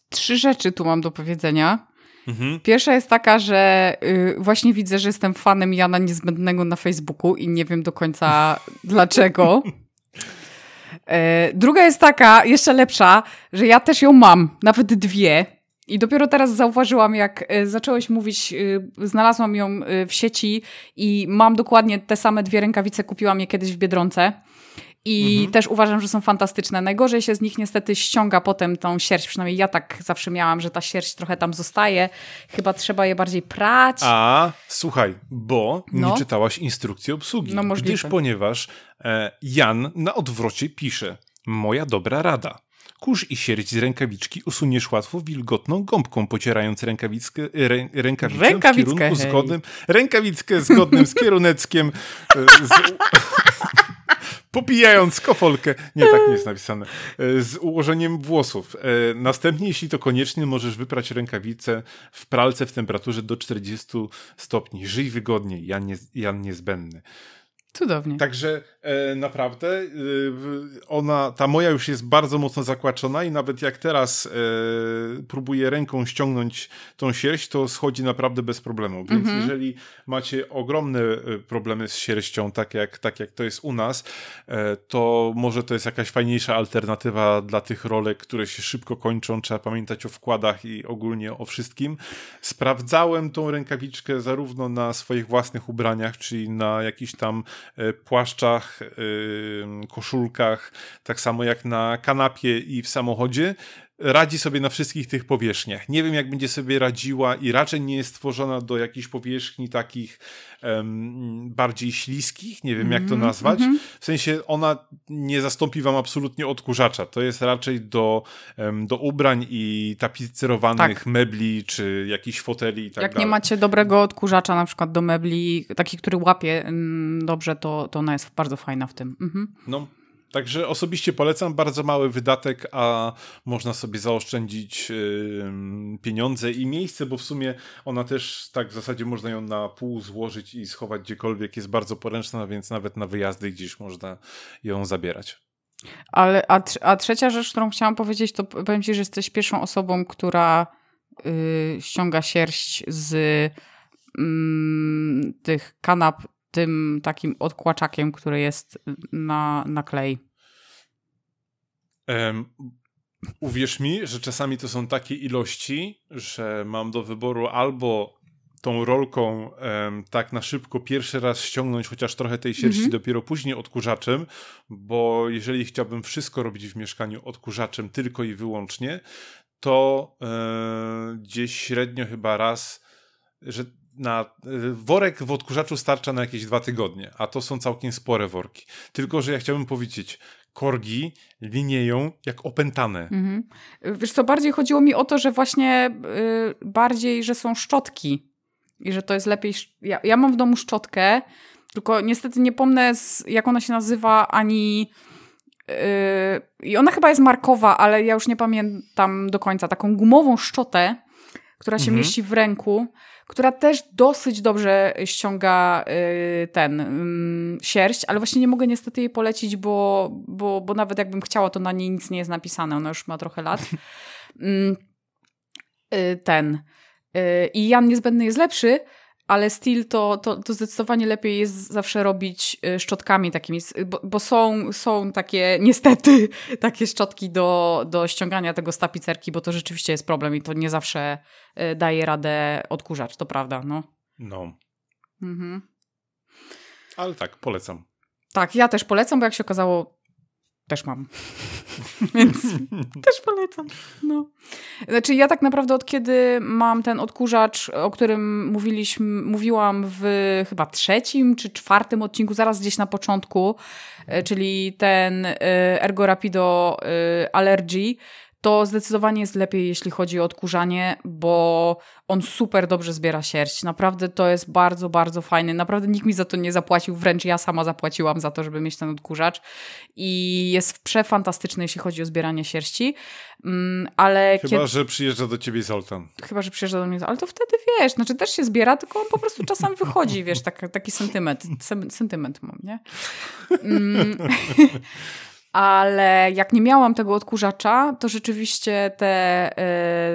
[SPEAKER 1] Trzy rzeczy tu mam do powiedzenia. Mhm. Pierwsza jest taka, że y, właśnie widzę, że jestem fanem Jana Niezbędnego na Facebooku i nie wiem do końca [LAUGHS] dlaczego. E, druga jest taka, jeszcze lepsza, że ja też ją mam, nawet dwie. I dopiero teraz zauważyłam, jak y, zacząłeś mówić, y, znalazłam ją y, w sieci i mam dokładnie te same dwie rękawice, kupiłam je kiedyś w Biedronce. I mhm. też uważam, że są fantastyczne. Najgorzej się z nich niestety ściąga potem tą sierść. Przynajmniej ja tak zawsze miałam, że ta sierść trochę tam zostaje. Chyba trzeba je bardziej prać.
[SPEAKER 2] A, słuchaj, bo no. nie czytałaś instrukcji obsługi. No możliwe. Gdyż ponieważ e, Jan na odwrocie pisze Moja dobra rada. Kurz i sierść z rękawiczki usuniesz łatwo wilgotną gąbką, pocierając rękawickę, rę, rękawicę Rękawickę, w kierunku hej. zgodnym, rękawickę zgodnym z kieruneckiem e, z, [LAUGHS] popijając kofolkę. Nie, tak nie jest napisane. E, z ułożeniem włosów. E, następnie, jeśli to koniecznie, możesz wyprać rękawicę w pralce w temperaturze do 40 stopni. Żyj wygodnie, Jan, nie, Jan niezbędny.
[SPEAKER 1] Cudownie.
[SPEAKER 2] Także naprawdę e, ona, ta moja już jest bardzo mocno zakłaczona i nawet jak teraz e, próbuję ręką ściągnąć tą sierść, to schodzi naprawdę bez problemu. Więc mm -hmm. jeżeli macie ogromne e, problemy z sierścią, tak jak, tak jak to jest u nas, e, to może to jest jakaś fajniejsza alternatywa dla tych rolek, które się szybko kończą. Trzeba pamiętać o wkładach i ogólnie o wszystkim. Sprawdzałem tą rękawiczkę zarówno na swoich własnych ubraniach, czyli na jakiś tam E, płaszczach, e, koszulkach, tak samo jak na kanapie i w samochodzie, radzi sobie na wszystkich tych powierzchniach. Nie wiem, jak będzie sobie radziła i raczej nie jest stworzona do jakichś powierzchni takich um, bardziej śliskich, nie wiem, jak to mhm, nazwać. Mm -hmm. W sensie ona nie zastąpi wam absolutnie odkurzacza. To jest raczej do, um, do ubrań i tapicerowanych tak. mebli, czy jakichś foteli i tak
[SPEAKER 1] Jak
[SPEAKER 2] dalej.
[SPEAKER 1] nie macie dobrego odkurzacza na przykład do mebli, taki, który łapie mm, dobrze, to, to ona jest bardzo fajna w tym. Mhm.
[SPEAKER 2] No, Także osobiście polecam, bardzo mały wydatek, a można sobie zaoszczędzić pieniądze i miejsce, bo w sumie ona też tak w zasadzie można ją na pół złożyć i schować gdziekolwiek, jest bardzo poręczna, więc nawet na wyjazdy gdzieś można ją zabierać.
[SPEAKER 1] Ale, a, a trzecia rzecz, którą chciałam powiedzieć, to powiem Ci, że jesteś pierwszą osobą, która yy, ściąga sierść z yy, tych kanap tym takim odkłaczakiem, który jest na, na klej.
[SPEAKER 2] Um, uwierz mi, że czasami to są takie ilości, że mam do wyboru albo tą rolką um, tak na szybko pierwszy raz ściągnąć chociaż trochę tej sierści, mm -hmm. dopiero później odkurzaczem, bo jeżeli chciałbym wszystko robić w mieszkaniu odkurzaczem tylko i wyłącznie, to e, gdzieś średnio chyba raz, że na worek w odkurzaczu starcza na jakieś dwa tygodnie, a to są całkiem spore worki. Tylko, że ja chciałbym powiedzieć, korgi linieją jak opętane. Mhm.
[SPEAKER 1] Wiesz co, bardziej chodziło mi o to, że właśnie yy, bardziej, że są szczotki i że to jest lepiej... Ja, ja mam w domu szczotkę, tylko niestety nie pomnę z, jak ona się nazywa, ani... Yy, I ona chyba jest markowa, ale ja już nie pamiętam do końca. Taką gumową szczotę, która się mhm. mieści w ręku która też dosyć dobrze ściąga y, ten mm, sierść, ale właśnie nie mogę niestety jej polecić, bo, bo, bo nawet jakbym chciała, to na niej nic nie jest napisane. Ona już ma trochę lat. [LAUGHS] Mm, y, ten. Y, I Jan Niezbędny jest lepszy, ale styl to, to, to zdecydowanie lepiej jest zawsze robić y, szczotkami takimi, bo, bo, są, są takie, niestety, [LAUGHS] takie szczotki do, do ściągania tego z tapicerki, bo to rzeczywiście jest problem i to nie zawsze y, daje radę odkurzać, to prawda, no.
[SPEAKER 2] No. Mhm. Ale tak, polecam.
[SPEAKER 1] Tak, ja też polecam, bo jak się okazało, też mam. [LAUGHS] Więc też polecam. No. Znaczy ja tak naprawdę od kiedy mam ten odkurzacz, o którym mówiliśmy, mówiłam w chyba trzecim czy czwartym odcinku, zaraz gdzieś na początku, e, czyli ten e, Ergo Rapido e, Allergy, to zdecydowanie jest lepiej, jeśli chodzi o odkurzanie, bo on super dobrze zbiera sierść. Naprawdę to jest bardzo, bardzo fajny. Naprawdę nikt mi za to nie zapłacił, wręcz ja sama zapłaciłam za to, żeby mieć ten odkurzacz. I jest przefantastyczny, jeśli chodzi o zbieranie sierści. Mm, ale
[SPEAKER 2] Chyba, kiedy... że przyjeżdża do ciebie Zoltan.
[SPEAKER 1] Chyba, że przyjeżdża do mnie Ale to wtedy wiesz, znaczy też się zbiera, tylko on po prostu czasem wychodzi, wiesz, tak, taki sentyment. sentyment mam, nie? Mm. [LAUGHS] ale jak nie miałam tego odkurzacza, to rzeczywiście te,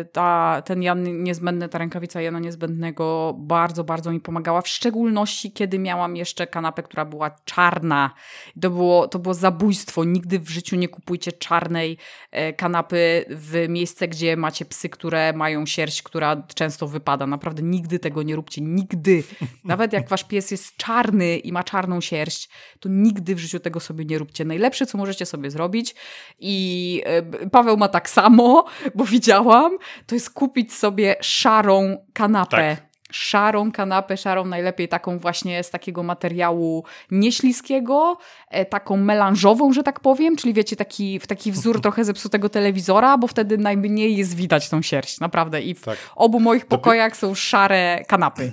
[SPEAKER 1] y, ta, ten Jan niezbędny, ta rękawica Jana niezbędnego bardzo, bardzo mi pomagała, w szczególności kiedy miałam jeszcze kanapę, która była czarna. To było, to było zabójstwo. Nigdy w życiu nie kupujcie czarnej e, kanapy w miejsce, gdzie macie psy, które mają sierść, która często wypada. Naprawdę nigdy tego nie róbcie. Nigdy. Nawet jak wasz pies jest czarny i ma czarną sierść, to nigdy w życiu tego sobie nie róbcie. Najlepsze, co możecie sobie zrobić i e, Paweł ma tak samo, bo widziałam, to jest kupić sobie szarą kanapę.
[SPEAKER 2] Tak
[SPEAKER 1] szarą kanapę, szarą najlepiej taką właśnie z takiego materiału nieśliskiego, e, taką melanżową, że tak powiem, czyli wiecie, taki, w taki wzór trochę zepsutego telewizora, bo wtedy najmniej jest widać tą sierść, naprawdę. I w
[SPEAKER 2] Tak.
[SPEAKER 1] obu moich pokojach są szare kanapy.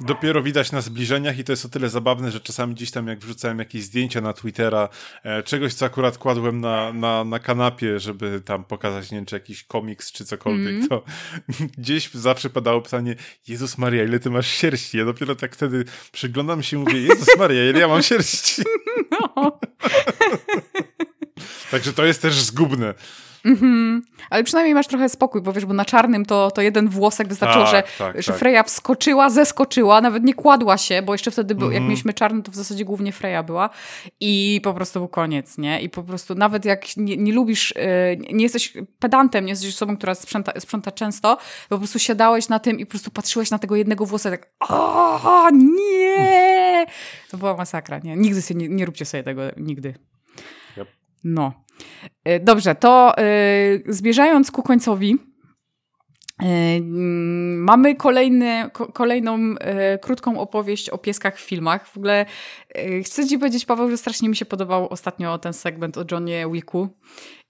[SPEAKER 2] Dopiero widać na zbliżeniach i to jest o tyle zabawne, że czasami gdzieś tam jak wrzucałem jakieś zdjęcia na Twittera, e, czegoś co akurat kładłem na, na, na kanapie, żeby tam pokazać, nie wiem, czy jakiś komiks, czy cokolwiek,
[SPEAKER 1] Mhm.
[SPEAKER 2] to [LAUGHS] gdzieś zawsze padało pytanie, Jezus Maria, ile ty masz sierści? Ja dopiero tak wtedy przyglądam się i mówię, Jezus Maria, ile ja mam sierści? [LAUGHS]
[SPEAKER 1] No. [LAUGHS]
[SPEAKER 2] Także to jest też zgubne.
[SPEAKER 1] Mhm. Ale przynajmniej masz trochę spokój, bo wiesz, bo na czarnym to, to jeden włosek wystarczyło,
[SPEAKER 2] Tak,
[SPEAKER 1] że,
[SPEAKER 2] tak,
[SPEAKER 1] że
[SPEAKER 2] tak.
[SPEAKER 1] Freja wskoczyła, zeskoczyła, nawet nie kładła się, bo jeszcze wtedy, był, jak
[SPEAKER 2] Mhm.
[SPEAKER 1] mieliśmy czarny, to w zasadzie głównie Freja była i po prostu był koniec, nie? I po prostu nawet jak nie, nie lubisz, yy, nie jesteś pedantem, nie jesteś osobą, która sprząta, sprząta często, po prostu siadałeś na tym i po prostu patrzyłeś na tego jednego włosa tak o nie! To była masakra, nie? Nigdy sobie, nie, nie róbcie sobie tego, nigdy.
[SPEAKER 2] Yep.
[SPEAKER 1] No. Y, Dobrze, to y, zmierzając ku końcowi, y, mm, mamy kolejny, ko, kolejną krótką opowieść o pieskach w filmach. W ogóle chcę ci powiedzieć, Paweł, że strasznie mi się podobał ostatnio ten segment o Johnie Wicku.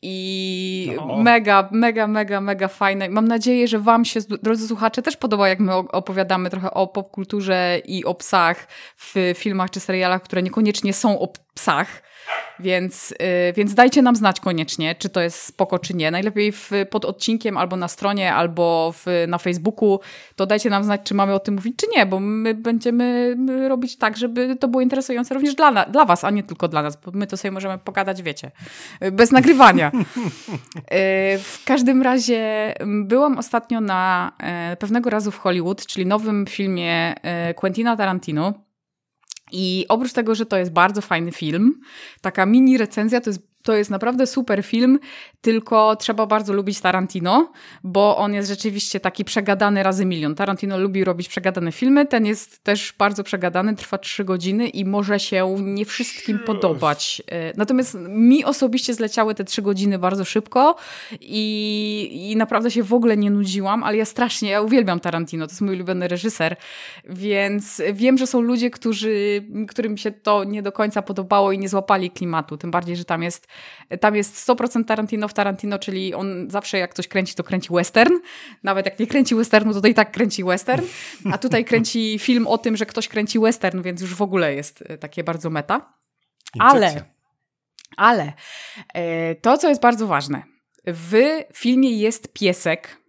[SPEAKER 1] I
[SPEAKER 2] O.
[SPEAKER 1] mega, mega, mega, mega fajne. Mam nadzieję, że Wam się, drodzy słuchacze, też podoba, jak my opowiadamy trochę o popkulturze i o psach w filmach czy serialach, które niekoniecznie są o psach. Więc, y, więc dajcie nam znać koniecznie, czy to jest spoko, czy nie. Najlepiej w, pod odcinkiem albo na stronie, albo w, na Facebooku. To dajcie nam znać, czy mamy o tym mówić, czy nie, bo my będziemy robić tak, żeby to było interesujące również dla, na, dla Was, a nie tylko dla nas, bo my to sobie możemy pogadać, wiecie, bez nagrywania. [LAUGHS] Y, W każdym razie byłam ostatnio na e, pewnego razu w Hollywood, czyli nowym filmie e, Quentina Tarantino. I oprócz tego, że to jest bardzo fajny film, taka mini recenzja, to jest, to jest naprawdę super film, tylko trzeba bardzo lubić Tarantino, bo on jest rzeczywiście taki przegadany razy milion. Tarantino lubi robić przegadane filmy, ten jest też bardzo przegadany, trwa trzy godziny i może się nie wszystkim podobać. E, Natomiast mi osobiście zleciały te trzy godziny bardzo szybko i, i naprawdę się w ogóle nie nudziłam, ale ja strasznie, ja uwielbiam Tarantino, to jest mój ulubiony reżyser, więc wiem, że są ludzie, którzy, którym się to nie do końca podobało i nie złapali klimatu, tym bardziej, że tam jest, tam jest 100% Tarantino w Tarantino, czyli on zawsze jak coś kręci, to kręci western, nawet jak nie kręci westernu, to, i tak kręci western, a tutaj [LAUGHS] kręci film o tym, że ktoś kręci western, więc już w ogóle jest e, takie bardzo meta. Ale, ale e, to, co jest bardzo ważne, w filmie jest piesek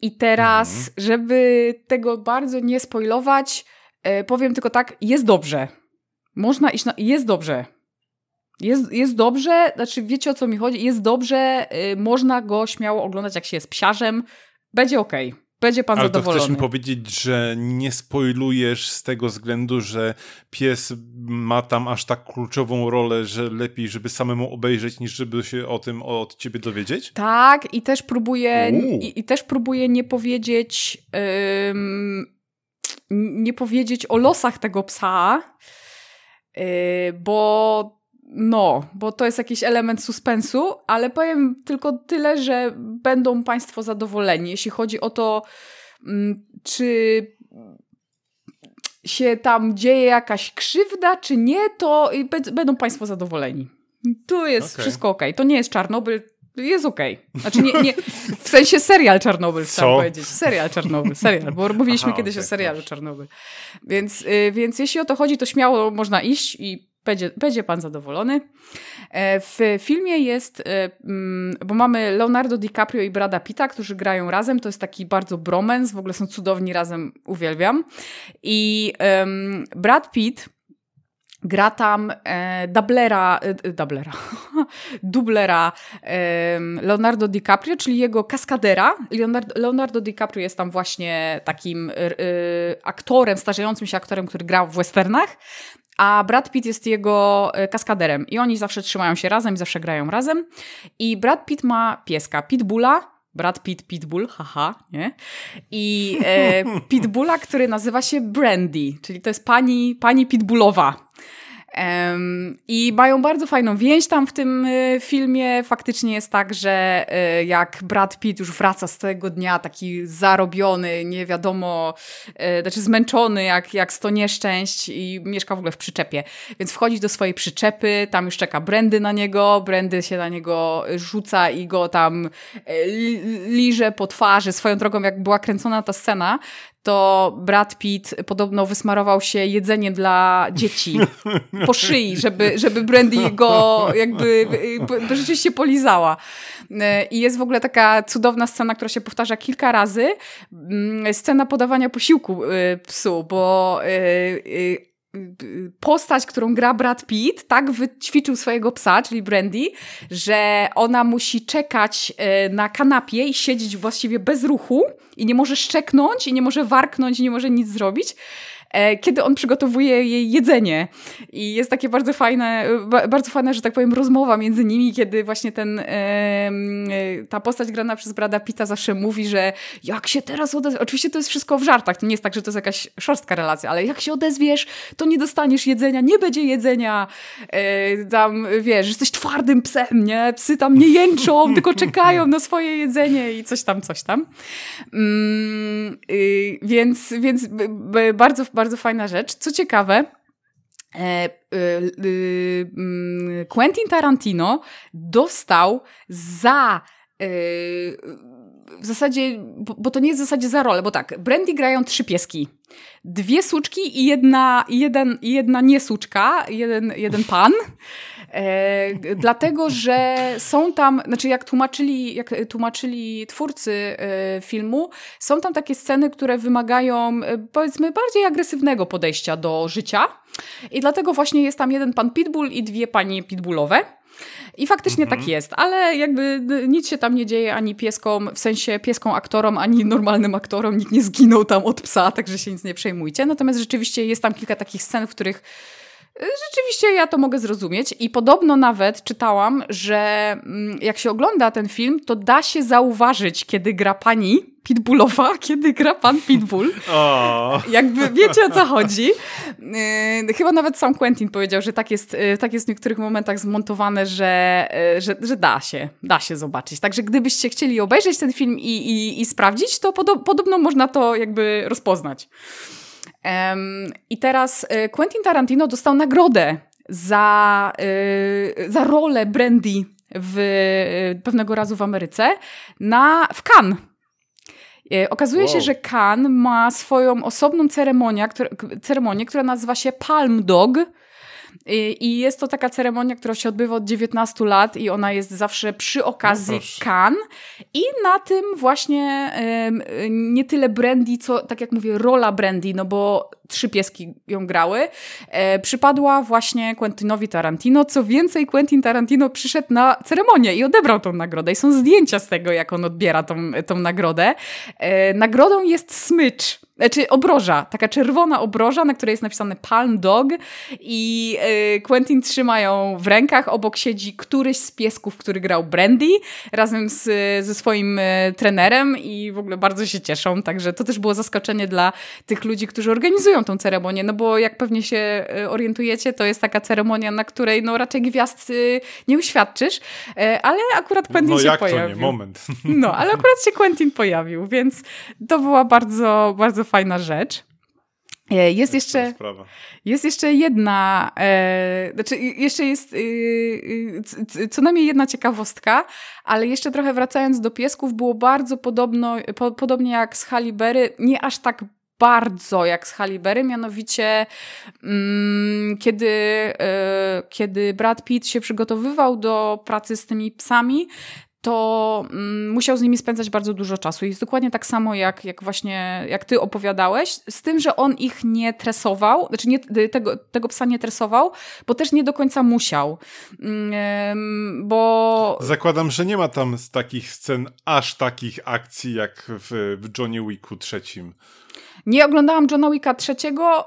[SPEAKER 1] i teraz, żeby tego bardzo nie spoilować, e, powiem tylko tak, jest dobrze. Można iść na... Jest dobrze. Jest, jest dobrze, znaczy wiecie o co mi chodzi, jest dobrze, y, można go śmiało oglądać jak się jest psiarzem, będzie okej, będzie pan
[SPEAKER 2] Ale
[SPEAKER 1] zadowolony.
[SPEAKER 2] chcesz mi powiedzieć, że nie spoilujesz z tego względu, że pies ma tam aż tak kluczową rolę, że lepiej, żeby samemu obejrzeć, niż żeby się o tym od ciebie dowiedzieć?
[SPEAKER 1] Tak, i też próbuję, i, i też próbuję nie powiedzieć, ym, nie powiedzieć o losach tego psa, yy, bo no, bo to jest jakiś element suspensu, ale powiem tylko tyle, że będą Państwo zadowoleni, jeśli chodzi o to, mm, czy się tam dzieje jakaś krzywda, czy nie, to będą Państwo zadowoleni. Tu jest
[SPEAKER 2] Okej.
[SPEAKER 1] wszystko okej. To nie jest Czarnobyl, jest okej. Znaczy nie, nie, w sensie serial Czarnobyl, chcę powiedzieć. Serial Czarnobyl, serial, bo mówiliśmy
[SPEAKER 2] Aha,
[SPEAKER 1] kiedyś
[SPEAKER 2] okej,
[SPEAKER 1] o serialu. Czarnobyl. Więc, y, więc jeśli o to chodzi, to śmiało można iść i będzie, będzie pan zadowolony. E, W filmie jest, e, mm, bo mamy Leonardo DiCaprio i Brada Pitta, którzy grają razem. To jest taki bardzo bromance, w ogóle są cudowni razem, uwielbiam. I em, Brad Pitt Gra tam e, dublera, e, dublera, [LAUGHS] dublera e, Leonardo DiCaprio, czyli jego kaskadera. Leonardo, Leonardo DiCaprio jest tam właśnie takim e, aktorem, starzejącym się aktorem, który grał w westernach. A Brad Pitt jest jego e, kaskaderem i oni zawsze trzymają się razem i zawsze grają razem. I Brad Pitt ma pieska Pitbulla, Brad Pitt, Pitbull, haha, nie? I e, [LAUGHS] Pitbulla, który nazywa się Brandy, czyli to jest pani, pani Pitbullowa. I mają bardzo fajną więź tam w tym y, filmie. Faktycznie jest tak, że y, jak Brad Pitt już wraca z tego dnia taki zarobiony, nie wiadomo, y, znaczy zmęczony jak, jak sto nieszczęść i mieszka w ogóle w przyczepie. Więc wchodzi do swojej przyczepy, tam już czeka Brandy na niego, Brandy się na niego rzuca i go tam liże po twarzy. Swoją drogą, jak była kręcona ta scena, to Brad Pitt podobno wysmarował się jedzeniem dla dzieci [LAUGHS] po szyi, żeby, żeby Brandy go jakby rzeczywiście polizała. I jest w ogóle taka cudowna scena, która się powtarza kilka razy. Mm, scena podawania posiłku y, psu, bo y, y, postać, którą gra Brad Pitt, tak wyćwiczył swojego psa, czyli Brandy, że ona musi czekać e, na kanapie i siedzieć właściwie bez ruchu i nie może szczeknąć i nie może warknąć i nie może nic zrobić. E, kiedy on przygotowuje jej jedzenie. I jest takie bardzo fajne, bardzo fajna, że tak powiem, rozmowa między nimi, kiedy właśnie ten, e, ta postać grana przez Brada Pita zawsze mówi, że jak się teraz odezwiesz, oczywiście to jest wszystko w żartach, to nie jest tak, że to jest jakaś szorstka relacja, ale jak się odezwiesz, to nie dostaniesz jedzenia, nie będzie jedzenia, e, tam, wiesz, jesteś twardym psem, nie? Psy tam nie jęczą, [LAUGHS] tylko czekają na swoje jedzenie i coś tam, coś tam. Mm, y, więc, więc bardzo, bardzo bardzo fajna rzecz. Co ciekawe, e, y, mm, Quentin Tarantino dostał za e, w zasadzie, bo to nie jest w zasadzie za rolę, bo tak, Brandy grają trzy pieski. Dwie suczki i jedna, jeden, jedna niesuczka, jeden, jeden pan. [LAUGHS] E, dlatego, że są tam, znaczy jak tłumaczyli, jak tłumaczyli twórcy e, filmu, są tam takie sceny, które wymagają e, powiedzmy bardziej agresywnego podejścia do życia. I dlatego właśnie jest tam jeden pan Pitbull i dwie panie Pitbullowe. I faktycznie tak mhm. tak jest, ale jakby nic się tam nie dzieje ani pieskom, w sensie pieską aktorom, ani normalnym aktorom. Nikt nie zginął tam od psa, także się nic nie przejmujcie. Natomiast rzeczywiście jest tam kilka takich scen, w których Rzeczywiście ja to mogę zrozumieć i podobno nawet czytałam, że mm, jak się ogląda ten film, to da się zauważyć, kiedy gra pani Pitbullowa, [LAUGHS] kiedy gra pan Pitbull. Oh. Jakby wiecie o co chodzi. Yy, chyba nawet sam Quentin powiedział, że tak jest, yy, tak jest w niektórych momentach zmontowane, że, że, że da się, da się zobaczyć. Także gdybyście chcieli obejrzeć ten film i, i, i sprawdzić, to podobno można to jakby rozpoznać. I teraz y, Quentin Tarantino dostał nagrodę za, y, za rolę Brandy w, y, pewnego razu w Ameryce na, w Cannes. Okazuje wow. się, że Cannes ma swoją osobną ceremonię, która, ceremonię, która nazywa się Palm Dog i jest to taka ceremonia, która się odbywa od 19 lat i ona jest zawsze przy okazji no Kan. I na tym właśnie nie tyle brandy, co tak jak mówię, rola brandy, no bo trzy pieski ją grały, e, przypadła właśnie Quentinowi Tarantino. Co więcej, Quentin Tarantino przyszedł na ceremonię i odebrał tą nagrodę. I są zdjęcia z tego, jak on odbiera tą, tą nagrodę. E, nagrodą jest smycz znaczy obroża, taka czerwona obroża, na której jest napisane Palm Dog i yy, Quentin trzyma ją w rękach, obok siedzi któryś z piesków, który grał Brandy, razem z, ze swoim y, trenerem i w ogóle bardzo się cieszą, także to też było zaskoczenie dla tych ludzi, którzy organizują tą ceremonię, no bo jak pewnie się y, orientujecie, to jest taka ceremonia, na której no raczej gwiazd y, nie uświadczysz, ale akurat Quentin
[SPEAKER 2] no,
[SPEAKER 1] się
[SPEAKER 2] jak
[SPEAKER 1] pojawił.
[SPEAKER 2] To nie? Moment. [LAUGHS]
[SPEAKER 1] No, ale akurat się Quentin pojawił, więc to była bardzo, bardzo fajna rzecz. E, jest jeszcze, jest jeszcze jedna, e, znaczy jeszcze jest e, co najmniej jedna ciekawostka, ale jeszcze trochę wracając do piesków, było bardzo podobno, po, podobnie jak z Halibery, nie aż tak bardzo jak z Halibery, mianowicie mm, kiedy, kiedy Brad Pitt się przygotowywał do pracy z tymi psami, to mm, musiał z nimi spędzać bardzo dużo czasu. I jest dokładnie tak samo, jak, jak właśnie, jak ty opowiadałeś, z tym, że on ich nie tresował, znaczy nie, tego, tego psa nie tresował, bo też nie do końca musiał. Mm, bo...
[SPEAKER 2] Zakładam, że nie ma tam z takich scen aż takich akcji, jak w, w Johnny Wicku trzecim.
[SPEAKER 1] Nie oglądałam Johna Wicka trzeciego y,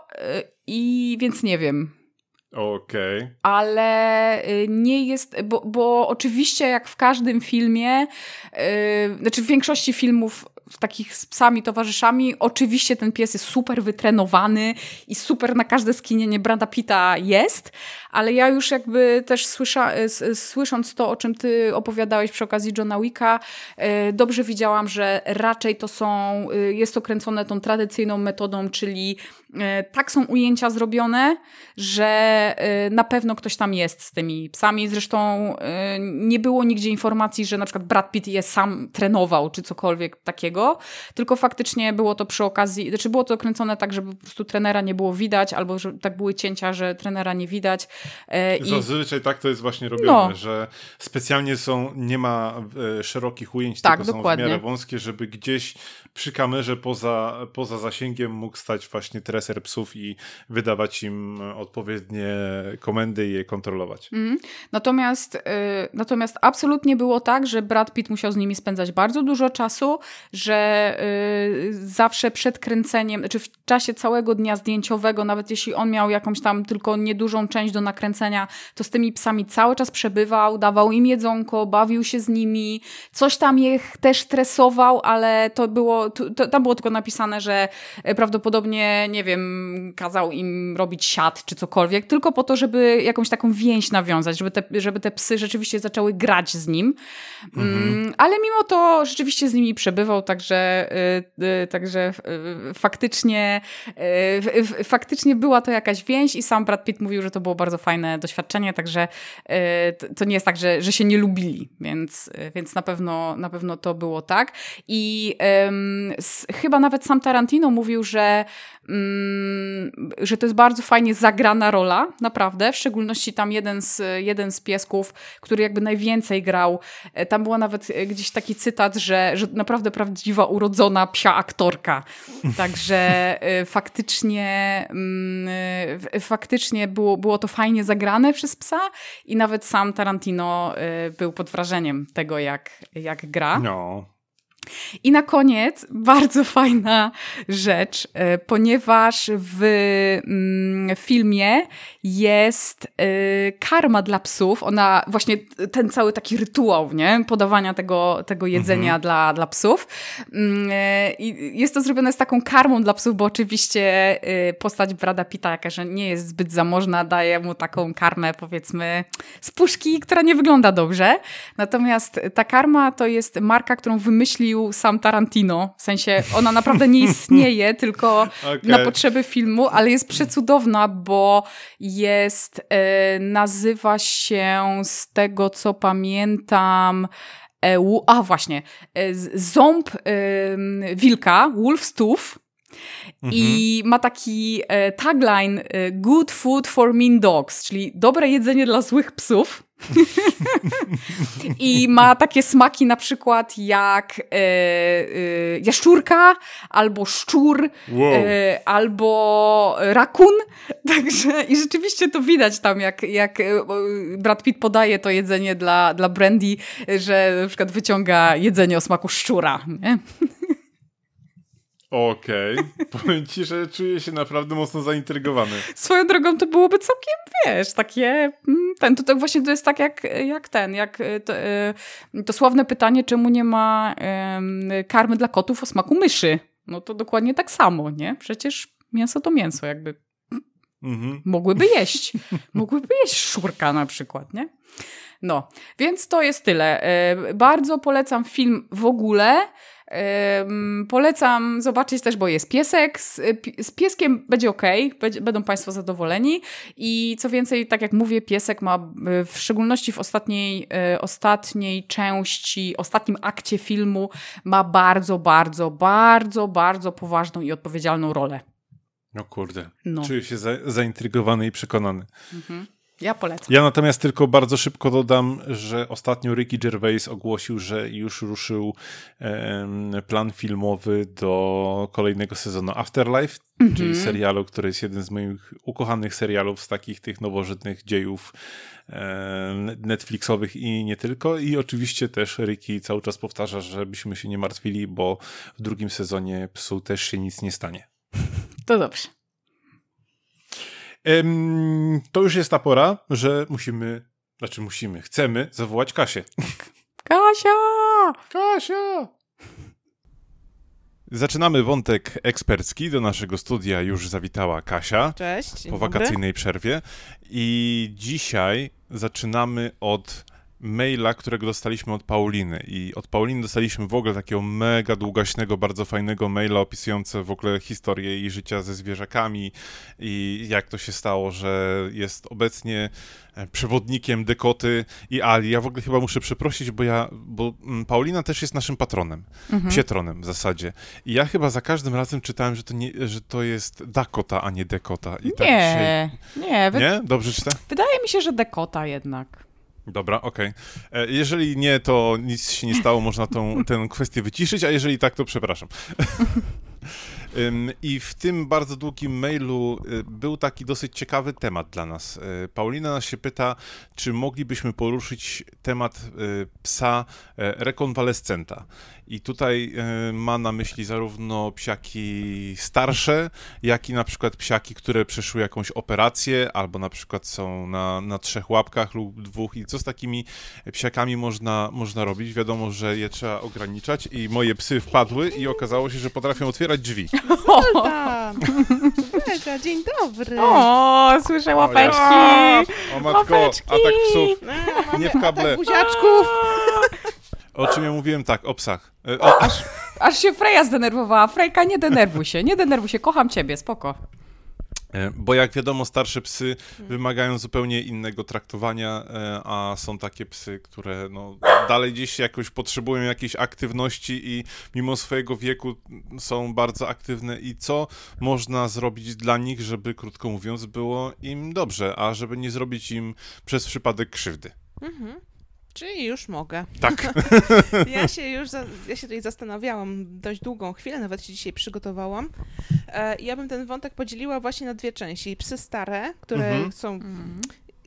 [SPEAKER 1] i więc nie wiem.
[SPEAKER 2] Okej. Okay.
[SPEAKER 1] Ale y, nie jest, bo, bo oczywiście jak w każdym filmie, yy, znaczy w większości filmów takich z psami towarzyszami, oczywiście ten pies jest super wytrenowany i super na każde skinienie Brada Pitta jest, ale ja już jakby też słysza, słysząc to, o czym ty opowiadałeś przy okazji Johna Wicka, y, dobrze widziałam, że raczej to są, y, jest to kręcone tą tradycyjną metodą, czyli E, tak są ujęcia zrobione, że e, na pewno ktoś tam jest z tymi psami. Zresztą e, nie było nigdzie informacji, że na przykład Brad Pitt je sam trenował, czy cokolwiek takiego, tylko faktycznie było to przy okazji, znaczy było to kręcone tak, żeby po prostu trenera nie było widać, albo że tak były cięcia, że trenera nie widać.
[SPEAKER 2] I... Zazwyczaj tak to jest właśnie robione, no. że specjalnie są, nie ma szerokich ujęć, tak, tylko dokładnie. są w miarę wąskie, żeby gdzieś przy kamerze poza, poza zasięgiem mógł stać właśnie treser psów i wydawać im odpowiednie komendy i je kontrolować. Mm.
[SPEAKER 1] Natomiast, y, natomiast absolutnie było tak, że Brad Pitt musiał z nimi spędzać bardzo dużo czasu, że y, zawsze przed kręceniem, czy w czasie całego dnia zdjęciowego, nawet jeśli on miał jakąś tam tylko niedużą część do nakręcenia, to z tymi psami cały czas przebywał, dawał im jedzonko, bawił się z nimi, coś tam ich też tresował, ale to było to, tam było tylko napisane, że e, prawdopodobnie, nie wiem, kazał im robić siat czy cokolwiek, tylko po to, żeby jakąś taką więź nawiązać, żeby te, żeby te psy rzeczywiście zaczęły grać z nim. Mhm. Mm, ale mimo to rzeczywiście z nimi przebywał, także, y, y, także y, faktycznie, faktycznie była to jakaś więź i sam Brad Pitt mówił, że to było bardzo fajne doświadczenie, także to nie jest tak, że, że się nie lubili, więc, więc na, pewno, na pewno to było tak. I chyba nawet sam Tarantino mówił, że, że to jest bardzo fajnie zagrana rola, naprawdę. W szczególności tam jeden z, jeden z piesków, który jakby najwięcej grał. E, tam była nawet e, gdzieś taki cytat, że, że naprawdę prawdziwa, urodzona psia aktorka. [LAUGHS] Także e, faktycznie, mm, faktycznie było, było to fajnie zagrane przez psa i nawet sam Tarantino był pod wrażeniem tego, jak, jak gra.
[SPEAKER 2] No.
[SPEAKER 1] I na koniec bardzo [LAUGHS] fajna rzecz, e, ponieważ w mm, filmie jest e, karma dla psów. Ona właśnie ten cały taki rytuał, nie? Podawania tego, tego jedzenia mhm. dla, dla psów. Mm, e, I jest to zrobione z taką karmą dla psów, bo oczywiście postać Brada Pita, jaka że nie jest zbyt zamożna, daje mu taką karmę, powiedzmy, z puszki, która nie wygląda dobrze. Natomiast ta karma to jest marka, którą wymyślił sam Tarantino. W sensie ona naprawdę nie istnieje, [LAUGHS] tylko okay. na potrzeby filmu, ale jest przecudowna, bo jest, e, nazywa się z tego co pamiętam. E, a właśnie, e, ząb e, wilka, Wolf Stoof. Mhm. I ma taki e, tagline e, Good food for mean dogs, czyli dobre jedzenie dla złych psów. I ma takie smaki na przykład jak e, e, jaszczurka, albo szczur, wow. e, albo rakun. [LAUGHS] Także i rzeczywiście to widać tam, jak, jak e, Brad Pitt podaje to jedzenie dla, dla Brandy, że na przykład wyciąga jedzenie o smaku szczura. Nie?
[SPEAKER 2] Okej. Okay. [LAUGHS] Powiem ci, że czuję się naprawdę mocno zaintrygowany.
[SPEAKER 1] Swoją drogą to byłoby całkiem, wiesz, takie... Mm, ten, to, to właśnie to jest tak jak, jak ten, jak e, to, to sławne pytanie, czemu nie ma karmy dla kotów o smaku myszy. No to dokładnie tak samo, nie? Przecież mięso to mięso, jakby mhm. mogłyby [LAUGHS] jeść. mogłyby jeść szurka na przykład, nie? No, więc to jest tyle. E, bardzo polecam film w ogóle. Polecam zobaczyć też, bo jest piesek. Z, z pieskiem będzie ok, będą Państwo zadowoleni. I co więcej, tak jak mówię, piesek ma w szczególności w ostatniej, e, ostatniej części, ostatnim akcie filmu, ma bardzo, bardzo, bardzo, bardzo poważną i odpowiedzialną rolę.
[SPEAKER 2] No kurde, no. czuję się za, zaintrygowany i przekonany. Mhm.
[SPEAKER 1] Ja polecam.
[SPEAKER 2] Ja natomiast tylko bardzo szybko dodam, że ostatnio Ricky Gervais ogłosił, że już ruszył em, plan filmowy do kolejnego sezonu Afterlife, czyli serialu, który jest jeden z moich ukochanych serialów z takich tych nowożytnych dziejów em, Netflixowych i nie tylko. I oczywiście też Ricky cały czas powtarza, żebyśmy się nie martwili, bo w drugim sezonie psu też się nic nie stanie.
[SPEAKER 1] To dobrze.
[SPEAKER 2] Em, to już jest ta pora, że musimy, znaczy musimy, chcemy zawołać Kasię.
[SPEAKER 1] Kasia!
[SPEAKER 2] Kasia! Zaczynamy wątek ekspercki. Do naszego studia już zawitała Kasia
[SPEAKER 6] Cześć.
[SPEAKER 2] po
[SPEAKER 6] dobry.
[SPEAKER 2] wakacyjnej przerwie. I dzisiaj zaczynamy od maila, którego dostaliśmy od Pauliny. I od Pauliny dostaliśmy w ogóle takiego mega długaśnego, bardzo fajnego maila opisujące w ogóle historię jej życia ze zwierzakami i jak to się stało, że jest obecnie e, przewodnikiem Dekoty i Ali. Ja w ogóle chyba muszę przeprosić, bo ja, bo mm, Paulina też jest naszym patronem,
[SPEAKER 1] Mhm.
[SPEAKER 2] psietronem w zasadzie. I ja chyba za każdym razem czytałem, że to, nie, że to jest Dakota, a nie Dekota. I tak dzisiaj...
[SPEAKER 1] Nie, nie, wy...
[SPEAKER 2] Nie? Dobrze czytam?
[SPEAKER 1] wydaje mi się, że dekota jednak.
[SPEAKER 2] Dobra, okej. E, Jeżeli nie, to nic się nie stało, można tą, tę kwestię wyciszyć, a jeżeli tak, to przepraszam. [LAUGHS] I w tym bardzo długim mailu y, był taki dosyć ciekawy temat dla nas. Y, Paulina nas się pyta, czy moglibyśmy poruszyć temat y, psa e, rekonwalescenta. I tutaj ma na myśli zarówno psiaki starsze, jak i na przykład psiaki, które przeszły jakąś operację, albo na przykład są na, na trzech łapkach lub dwóch. I co z takimi psiakami można, można robić? Wiadomo, że je trzeba ograniczać i moje psy wpadły i okazało się, że potrafią otwierać drzwi.
[SPEAKER 6] Zoltan! Dzień dobry!
[SPEAKER 1] O, słyszę łapeczki!
[SPEAKER 2] O matko,
[SPEAKER 1] Łapeczki!
[SPEAKER 2] atak psów,
[SPEAKER 6] No,
[SPEAKER 2] nie w kable.
[SPEAKER 6] buziaczków!
[SPEAKER 2] O czym ja mówiłem? Tak, o psach. E, O,
[SPEAKER 1] Aż się Freja zdenerwowała. Frejka, nie denerwuj się, nie denerwuj się, kocham ciebie, spoko.
[SPEAKER 2] E, Bo jak wiadomo, starsze psy wymagają zupełnie innego traktowania, e, a są takie psy, które no, dalej gdzieś jakoś potrzebują jakiejś aktywności i mimo swojego wieku są bardzo aktywne. I co można zrobić dla nich, żeby, krótko mówiąc, było im dobrze, a żeby nie zrobić im przez przypadek krzywdy?
[SPEAKER 6] Mhm. Czyli już mogę.
[SPEAKER 2] Tak. [LAUGHS]
[SPEAKER 6] Ja się już, za, ja się tutaj zastanawiałam dość długą chwilę, nawet się dzisiaj przygotowałam. E, ja bym ten wątek podzieliła właśnie na dwie części. Psy stare, które
[SPEAKER 2] Mhm.
[SPEAKER 6] są...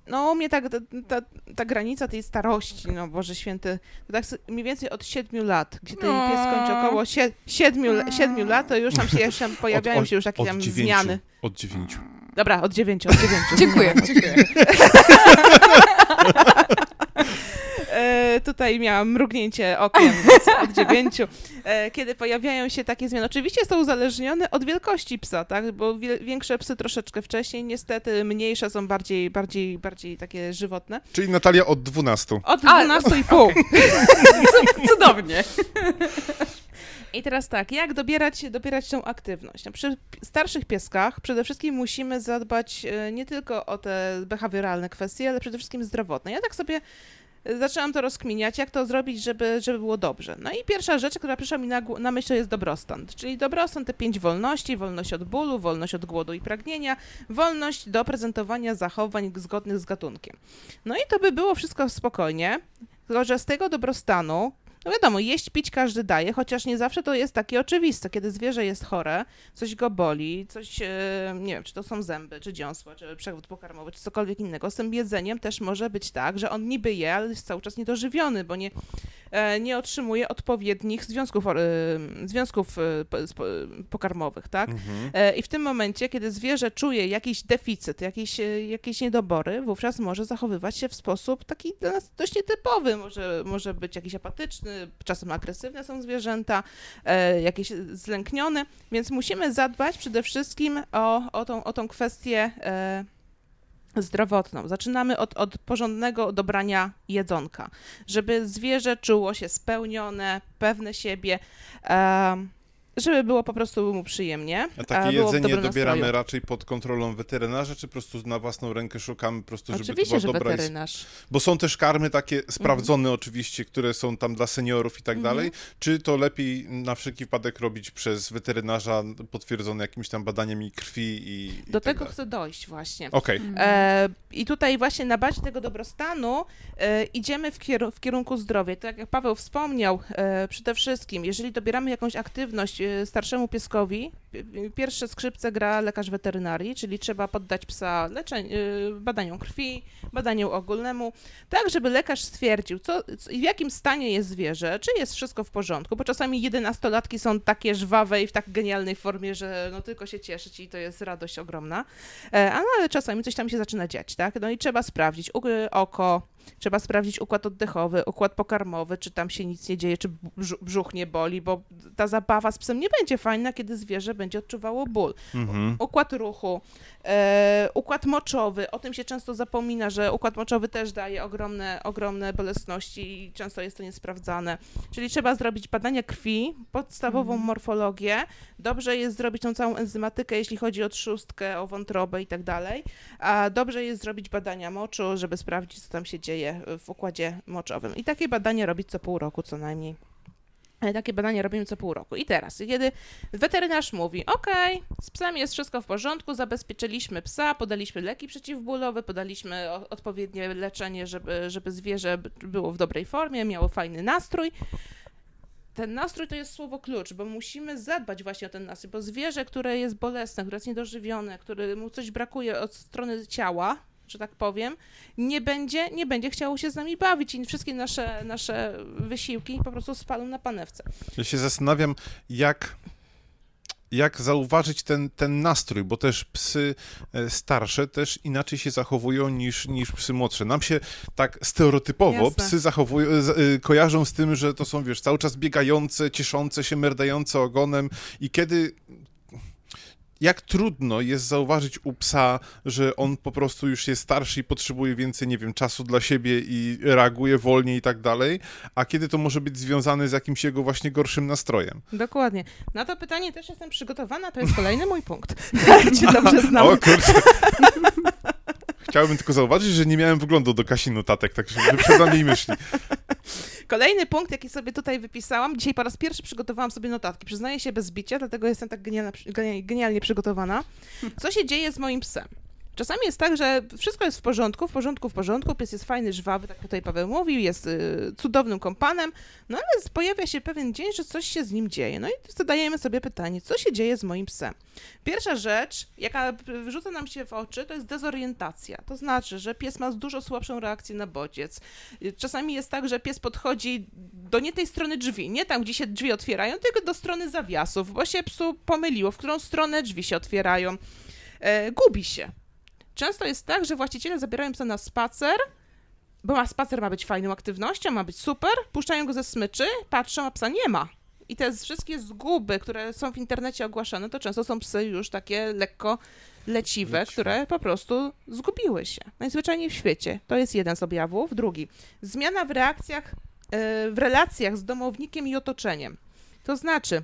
[SPEAKER 6] No, u mnie ta, ta, ta, ta granica tej starości, no Boże Święty, to tak mniej więcej od siedmiu lat, gdzie ten
[SPEAKER 1] No.
[SPEAKER 6] pies kończy około sie, siedmiu, siedmiu lat, to już tam się, jeszcze pojawiają
[SPEAKER 2] Od-
[SPEAKER 6] się już takie
[SPEAKER 2] od
[SPEAKER 6] tam
[SPEAKER 2] dziewięciu.
[SPEAKER 6] zmiany.
[SPEAKER 2] Od dziewięciu.
[SPEAKER 6] Dobra, od dziewięciu, od dziewięciu.
[SPEAKER 1] Dziękuję, [LAUGHS] dziękuję. [LAUGHS]
[SPEAKER 6] Tutaj miałam mrugnięcie okiem od dziewięciu. E, kiedy pojawiają się takie zmiany. Oczywiście to uzależnione od wielkości psa, tak? Bo większe psy troszeczkę wcześniej, niestety mniejsze są bardziej, bardziej, bardziej takie żywotne.
[SPEAKER 2] Czyli Natalia od 12.
[SPEAKER 6] Od
[SPEAKER 1] A,
[SPEAKER 6] 12,5. [LAUGHS]
[SPEAKER 1] Cudownie.
[SPEAKER 6] I teraz tak, jak dobierać, dobierać tą aktywność? No, przy starszych pieskach przede wszystkim musimy zadbać e, nie tylko o te behawioralne kwestie, ale przede wszystkim zdrowotne. Ja tak sobie zaczęłam to rozkminiać, jak to zrobić, żeby, żeby było dobrze. No i pierwsza rzecz, która przyszła mi na, na myśl, to jest dobrostan. Czyli dobrostan te pięć wolności, wolność od bólu, wolność od głodu i pragnienia, wolność do prezentowania zachowań zgodnych z gatunkiem. No i to by było wszystko spokojnie, tylko że z tego dobrostanu no wiadomo, jeść, pić każdy daje, chociaż nie zawsze to jest takie oczywiste. Kiedy zwierzę jest chore, coś go boli, coś, e, nie wiem, czy to są zęby, czy dziąsła, czy przewód pokarmowy, czy cokolwiek innego. Z tym jedzeniem też może być tak, że on niby je, ale jest cały czas niedożywiony, bo nie, e, nie otrzymuje odpowiednich związków, e, związków pokarmowych, tak?
[SPEAKER 2] Mhm.
[SPEAKER 6] I w tym momencie, kiedy zwierzę czuje jakiś deficyt, jakieś, jakieś niedobory, wówczas może zachowywać się w sposób taki dla nas dość nietypowy. Może, może być jakiś apatyczny, czasem agresywne są zwierzęta, e, jakieś zlęknione, więc musimy zadbać przede wszystkim o, o, tą, o tą kwestię e, zdrowotną. Zaczynamy od, od porządnego dobrania jedzonka, żeby zwierzę czuło się spełnione, pewne siebie, em, żeby było po prostu mu przyjemnie.
[SPEAKER 2] A takie jedzenie dobieramy
[SPEAKER 6] nastroju.
[SPEAKER 2] raczej pod kontrolą weterynarza, czy po prostu na własną rękę szukamy po prostu, żeby
[SPEAKER 6] Oczywiście,
[SPEAKER 2] to
[SPEAKER 6] że
[SPEAKER 2] była dobra... i-
[SPEAKER 6] weterynarz.
[SPEAKER 2] Bo są też karmy takie
[SPEAKER 6] Mhm.
[SPEAKER 2] sprawdzone oczywiście, które są tam dla seniorów i tak dalej. Czy to lepiej na wszelki wypadek robić przez weterynarza potwierdzone jakimś tam badaniami krwi i, i
[SPEAKER 6] Do
[SPEAKER 2] tak
[SPEAKER 6] tego
[SPEAKER 2] dalej?
[SPEAKER 6] chcę dojść właśnie.
[SPEAKER 2] Okej.
[SPEAKER 6] E, I tutaj właśnie na bazie tego dobrostanu e, idziemy w, w kierunku zdrowia. Tak jak Paweł wspomniał, e, przede wszystkim, jeżeli dobieramy jakąś aktywność e, starszemu pieskowi, pierwsze skrzypce gra lekarz weterynarii, czyli trzeba poddać psa leczeń, badaniom krwi, badaniu ogólnemu, tak żeby lekarz stwierdził, co, w jakim stanie jest zwierzę, czy jest wszystko w porządku, bo czasami jedenastolatki są takie żwawe i w tak genialnej formie, że no tylko się cieszyć i to jest radość ogromna, no ale czasami coś tam się zaczyna dziać, tak? No i trzeba sprawdzić oko, trzeba sprawdzić układ oddechowy, układ pokarmowy, czy tam się nic nie dzieje, czy brzuch nie boli, bo ta zabawa z psem nie będzie fajna, kiedy zwierzę będzie odczuwało ból. Mhm. Układ ruchu, e, układ moczowy, o tym się często zapomina, że układ moczowy też daje ogromne, ogromne bolesności i często jest to niesprawdzane. Czyli trzeba zrobić badania krwi, podstawową mhm. morfologię, dobrze jest zrobić tą całą enzymatykę, jeśli chodzi o trzustkę, o wątrobę i tak dalej, a dobrze jest zrobić badania moczu, żeby sprawdzić, co tam się dzieje w układzie moczowym. I takie badania robić co pół roku co najmniej. Takie badania robimy co pół roku. I teraz, kiedy weterynarz mówi, ok, z psem jest wszystko w porządku, zabezpieczyliśmy psa, podaliśmy leki przeciwbólowe, podaliśmy odpowiednie leczenie, żeby, żeby zwierzę było w dobrej formie, miało fajny nastrój. Ten nastrój to jest słowo klucz, bo musimy zadbać właśnie o ten nastrój, bo zwierzę, które jest bolesne, które jest niedożywione, które mu coś brakuje od strony ciała, że tak powiem, nie będzie, nie będzie chciało się z nami bawić i wszystkie nasze, nasze wysiłki po prostu spalą na panewce.
[SPEAKER 2] Ja się zastanawiam, jak jak zauważyć ten, ten nastrój, bo też psy e, starsze też inaczej się zachowują niż, niż psy młodsze. Nam się tak stereotypowo Jasne. psy zachowują, e, kojarzą z tym, że to są, wiesz, cały czas biegające, cieszące się, merdające ogonem i kiedy jak trudno jest zauważyć u psa, że on po prostu już jest starszy i potrzebuje więcej, nie wiem, czasu dla siebie i reaguje wolniej i tak dalej, a kiedy to może być związane z jakimś jego właśnie gorszym nastrojem.
[SPEAKER 6] Dokładnie. Na to pytanie też jestem przygotowana, to jest [LAUGHS] kolejny mój punkt. [LAUGHS] Cię dobrze znam. O kurczę. [LAUGHS]
[SPEAKER 2] Chciałbym tylko zauważyć, że nie miałem wyglądu do Kasi notatek, także wyprzedzam jej myśli.
[SPEAKER 6] Kolejny punkt, jaki sobie tutaj wypisałam, dzisiaj po raz pierwszy przygotowałam sobie notatki. Przyznaję się bez bicia, dlatego jestem tak genialna, genialnie przygotowana. Co się dzieje z moim psem? Czasami jest tak, że wszystko jest w porządku, w porządku, w porządku, pies jest fajny, żwawy, tak tutaj Paweł mówił, jest y, cudownym kompanem, no ale pojawia się pewien dzień, że coś się z nim dzieje. No i zadajemy sobie pytanie, co się dzieje z moim psem? Pierwsza rzecz, jaka wyrzuca nam się w oczy, to jest dezorientacja. To znaczy, że pies ma dużo słabszą reakcję na bodziec. Czasami jest tak, że pies podchodzi do nie tej strony drzwi, nie tam, gdzie się drzwi otwierają, tylko do strony zawiasów, bo się psu pomyliło, w którą stronę drzwi się otwierają. E, gubi się. Często jest tak, że właściciele zabierają psa na spacer, bo ma spacer ma być fajną aktywnością, ma być super, puszczają go ze smyczy, patrzą, a psa nie ma. I te wszystkie zguby, które są w internecie ogłaszane, to często są psy już takie lekko leciwe, które po prostu zgubiły się. Najzwyczajniej w świecie. To jest jeden z objawów. Drugi, zmiana w reakcjach, e, w relacjach z domownikiem i otoczeniem. To znaczy,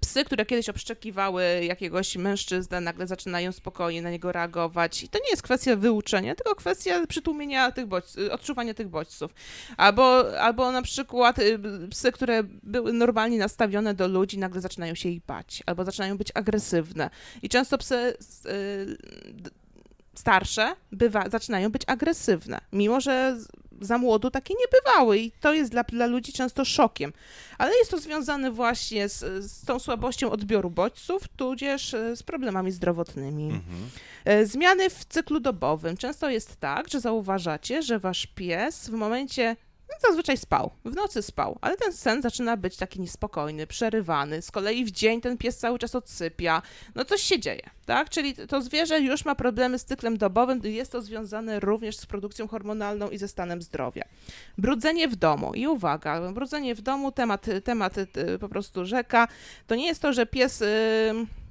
[SPEAKER 6] psy, które kiedyś obszczekiwały jakiegoś mężczyznę, nagle zaczynają spokojnie na niego reagować. I to nie jest kwestia wyuczenia, tylko kwestia przytłumienia tych bodźców, odczuwania tych bodźców. Albo, albo na przykład y, psy, które były normalnie nastawione do ludzi, nagle zaczynają się ich bać, albo zaczynają być agresywne. I często psy y, starsze bywa, zaczynają być agresywne, mimo że za młodu takie nie bywały i to jest dla, dla ludzi często szokiem. Ale jest to związane właśnie z, z tą słabością odbioru bodźców, tudzież e, z problemami zdrowotnymi. Mhm. E, zmiany w cyklu dobowym. Często jest tak, że zauważacie, że wasz pies w momencie zazwyczaj spał, w nocy spał, ale ten sen zaczyna być taki niespokojny, przerywany. Z kolei w dzień ten pies cały czas odsypia. No coś się dzieje, tak? Czyli to zwierzę już ma problemy z cyklem dobowym, jest to związane również z produkcją hormonalną i ze stanem zdrowia. Brudzenie w domu. I uwaga, brudzenie w domu, temat, temat y, po prostu rzeka. To nie jest to, że pies... Yy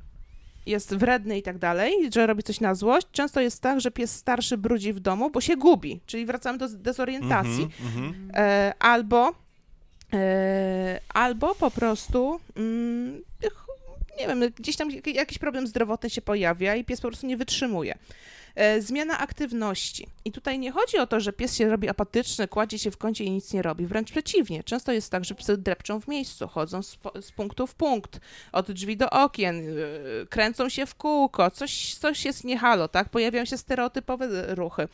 [SPEAKER 6] jest wredny i tak dalej, że robi coś na złość, często jest tak, że pies starszy brudzi w domu, bo się gubi, czyli wracamy do dezorientacji. Mm -hmm, e, albo, e, albo po prostu mm, nie wiem, gdzieś tam jakiś problem zdrowotny się pojawia i pies po prostu nie wytrzymuje. E, zmiana aktywności. I tutaj nie chodzi o to, że pies się robi apatyczny, kładzie się w kącie i nic nie robi. Wręcz przeciwnie. Często jest tak, że psy drepczą w miejscu, chodzą z, z punktu w punkt, od drzwi do okien, yy, kręcą się w kółko, coś, coś jest niehalo, tak? Pojawiają się stereotypowe ruchy.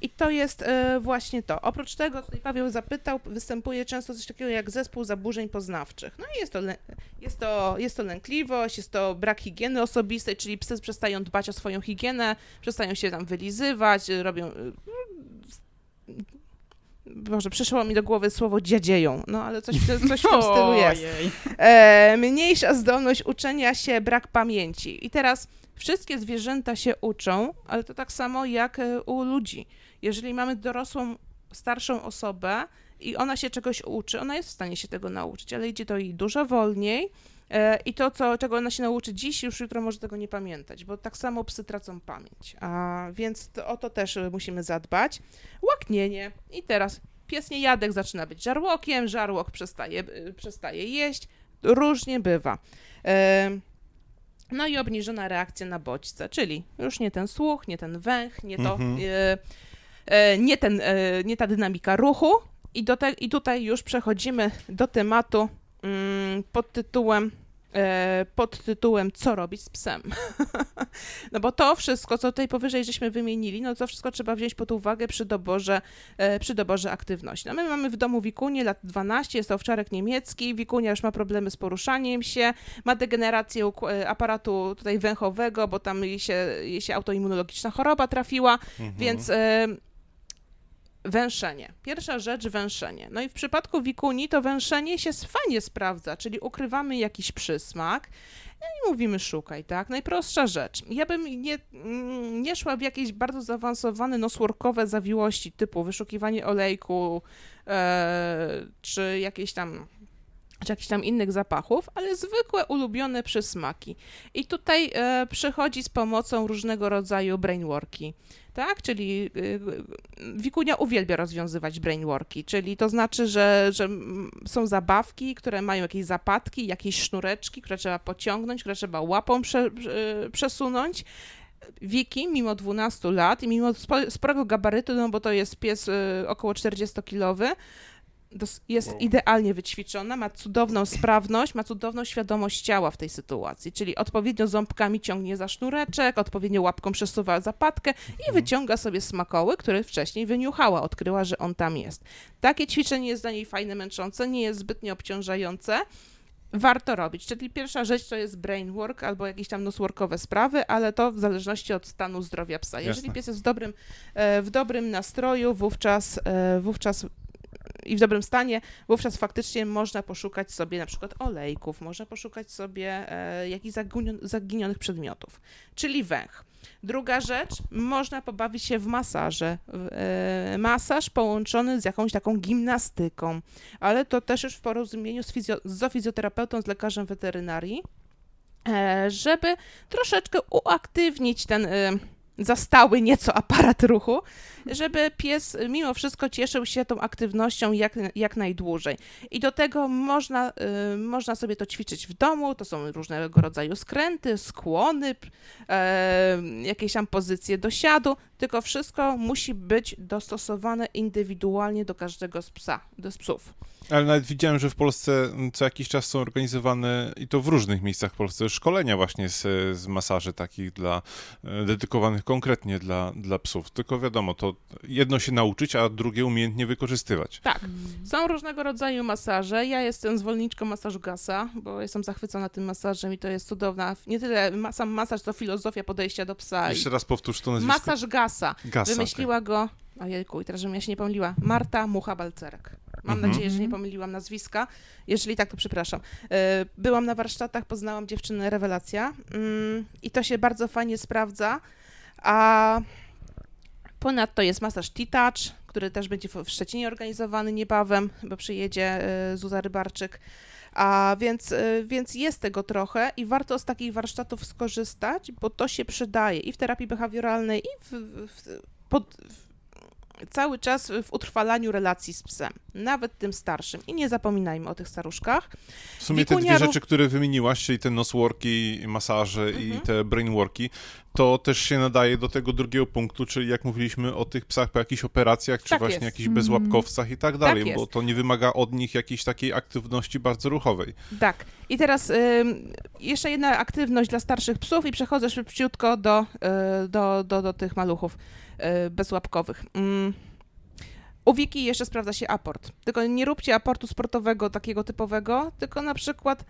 [SPEAKER 6] I to jest e, właśnie to. Oprócz tego, tutaj Paweł zapytał, występuje często coś takiego jak zespół zaburzeń poznawczych. No i jest to, jest to, jest to lękliwość, jest to brak higieny osobistej, czyli psy przestają dbać o swoją higienę, przestają się tam wylizywać, robią e, Boże, przyszło mi do głowy słowo dziadzieją, no ale coś, coś w tym [LAUGHS] stylu jest. E, mniejsza zdolność uczenia się, brak pamięci. I teraz Wszystkie zwierzęta się uczą, ale to tak samo jak e, u ludzi. Jeżeli mamy dorosłą, starszą osobę i ona się czegoś uczy, ona jest w stanie się tego nauczyć, ale idzie to jej dużo wolniej. E, I to, co, czego ona się nauczy dziś, już jutro może tego nie pamiętać, bo tak samo psy tracą pamięć. A więc to, o to też musimy zadbać. Łaknienie. I teraz pies niejadek zaczyna być żarłokiem, żarłok przestaje, e, przestaje jeść. Różnie bywa. No i obniżona reakcja na bodźce, czyli już nie ten słuch, nie ten węch, nie to, mhm. e, e, nie, ten, e, nie ta dynamika ruchu. I, do te, I tutaj już przechodzimy do tematu mm, pod tytułem pod tytułem Co robić z psem? [LAUGHS] no bo to wszystko, co tutaj powyżej żeśmy wymienili, no to wszystko trzeba wziąć pod uwagę przy doborze, e, przy doborze aktywności. No my mamy w domu Wikunię, lat 12, jest to owczarek niemiecki, Wikunia już ma problemy z poruszaniem się, ma degenerację e, aparatu tutaj węchowego, bo tam jej się, jej się autoimmunologiczna choroba trafiła, mhm. więc Węszenie. Pierwsza rzecz, węszenie. No i w przypadku wikuni to węszenie się fajnie sprawdza, czyli ukrywamy jakiś przysmak i mówimy szukaj, tak? Najprostsza rzecz. Ja bym nie, nie szła w jakieś bardzo zaawansowane nosworkowe zawiłości typu wyszukiwanie olejku e, czy jakieś tam czy jakichś tam innych zapachów, ale zwykłe, ulubione przysmaki. I tutaj e, przychodzi z pomocą różnego rodzaju brainworki tak? Czyli y, Wikunia uwielbia rozwiązywać brainworki, czyli to znaczy, że, że są zabawki, które mają jakieś zapadki, jakieś sznureczki, które trzeba pociągnąć, które trzeba łapą prze, przesunąć. Wiki, mimo 12 lat i mimo sporego gabarytu, no bo to jest pies y, około 40-kilowy, jest wow. idealnie wyćwiczona, ma cudowną [CLEARS THROAT] sprawność, ma cudowną świadomość ciała w tej sytuacji, czyli odpowiednio ząbkami ciągnie za sznureczek, odpowiednio łapką przesuwa zapadkę i mhm. wyciąga sobie smakoły, które wcześniej wyniuchała, odkryła, że on tam jest. Takie ćwiczenie jest dla niej fajne, męczące, nie jest zbytnio obciążające, warto robić. Czyli pierwsza rzecz to jest brainwork albo jakieś tam nosworkowe sprawy, ale to w zależności od stanu zdrowia psa. Jeżeli Jasne. pies jest w dobrym, e, w dobrym nastroju, wówczas, e, wówczas i w dobrym stanie, wówczas faktycznie można poszukać sobie na przykład olejków, można poszukać sobie e, jakichś zaginionych przedmiotów, czyli węch. Druga rzecz, można pobawić się w masaże. E, masaż połączony z jakąś taką gimnastyką, ale to też już w porozumieniu z, fizjo- z fizjoterapeutą, z lekarzem weterynarii, e, żeby troszeczkę uaktywnić ten zastały nieco aparat ruchu, żeby pies mimo wszystko cieszył się tą aktywnością jak, jak najdłużej. I do tego można, y, można sobie to ćwiczyć w domu, to są różnego rodzaju skręty, skłony, y, jakieś tam pozycje do siadu, tylko wszystko musi być dostosowane indywidualnie do każdego z psa, do psów.
[SPEAKER 2] Ale nawet widziałem, że w Polsce co jakiś czas są organizowane, i to w różnych miejscach w Polsce, szkolenia właśnie z, z masaży takich dla, e, dedykowanych konkretnie dla, dla psów. Tylko wiadomo, to jedno się nauczyć, a drugie umiejętnie wykorzystywać.
[SPEAKER 6] Tak. Są różnego rodzaju masaże. Ja jestem zwolenniczką masażu Gasa, bo jestem zachwycona tym masażem i to jest cudowna. Nie tyle sam masaż, to filozofia podejścia do psa.
[SPEAKER 2] Jeszcze raz powtórz to nazwisko.
[SPEAKER 6] Masaż Gasa. Gasa Wymyśliła okay. go, ojejku, i teraz żebym ja się nie pomyliła, Marta Mucha-Balcerek. Mam mhm. nadzieję, że nie pomyliłam nazwiska. Jeżeli tak, to przepraszam. E, byłam na warsztatach, poznałam dziewczynę rewelacja mm, i to się bardzo fajnie sprawdza. A ponadto jest masaż T-Touch, który też będzie w Szczecinie organizowany niebawem, bo przyjedzie e, Zuza Rybarczyk. A więc, e, więc jest tego trochę i warto z takich warsztatów skorzystać, bo to się przydaje i w terapii behawioralnej, i w, w, pod, w cały czas w utrwalaniu relacji z psem, nawet tym starszym. I nie zapominajmy o tych staruszkach.
[SPEAKER 2] W sumie te dwie rzeczy, które wymieniłaś, czyli te nosworki, masaże mhm. i te brainworki, to też się nadaje do tego drugiego punktu, czyli jak mówiliśmy o tych psach po jakichś operacjach, czy
[SPEAKER 6] Tak
[SPEAKER 2] właśnie
[SPEAKER 6] jest.
[SPEAKER 2] jakichś bezłapkowcach i tak dalej,
[SPEAKER 6] jest.
[SPEAKER 2] bo to nie wymaga od nich jakiejś takiej aktywności bardzo ruchowej.
[SPEAKER 6] Tak. I teraz ym, jeszcze jedna aktywność dla starszych psów i przechodzę szybciutko do, y, do, do, do tych maluchów bezłapkowych. Ym. U Wiki jeszcze sprawdza się aport. Tylko nie róbcie aportu sportowego takiego typowego, tylko na przykład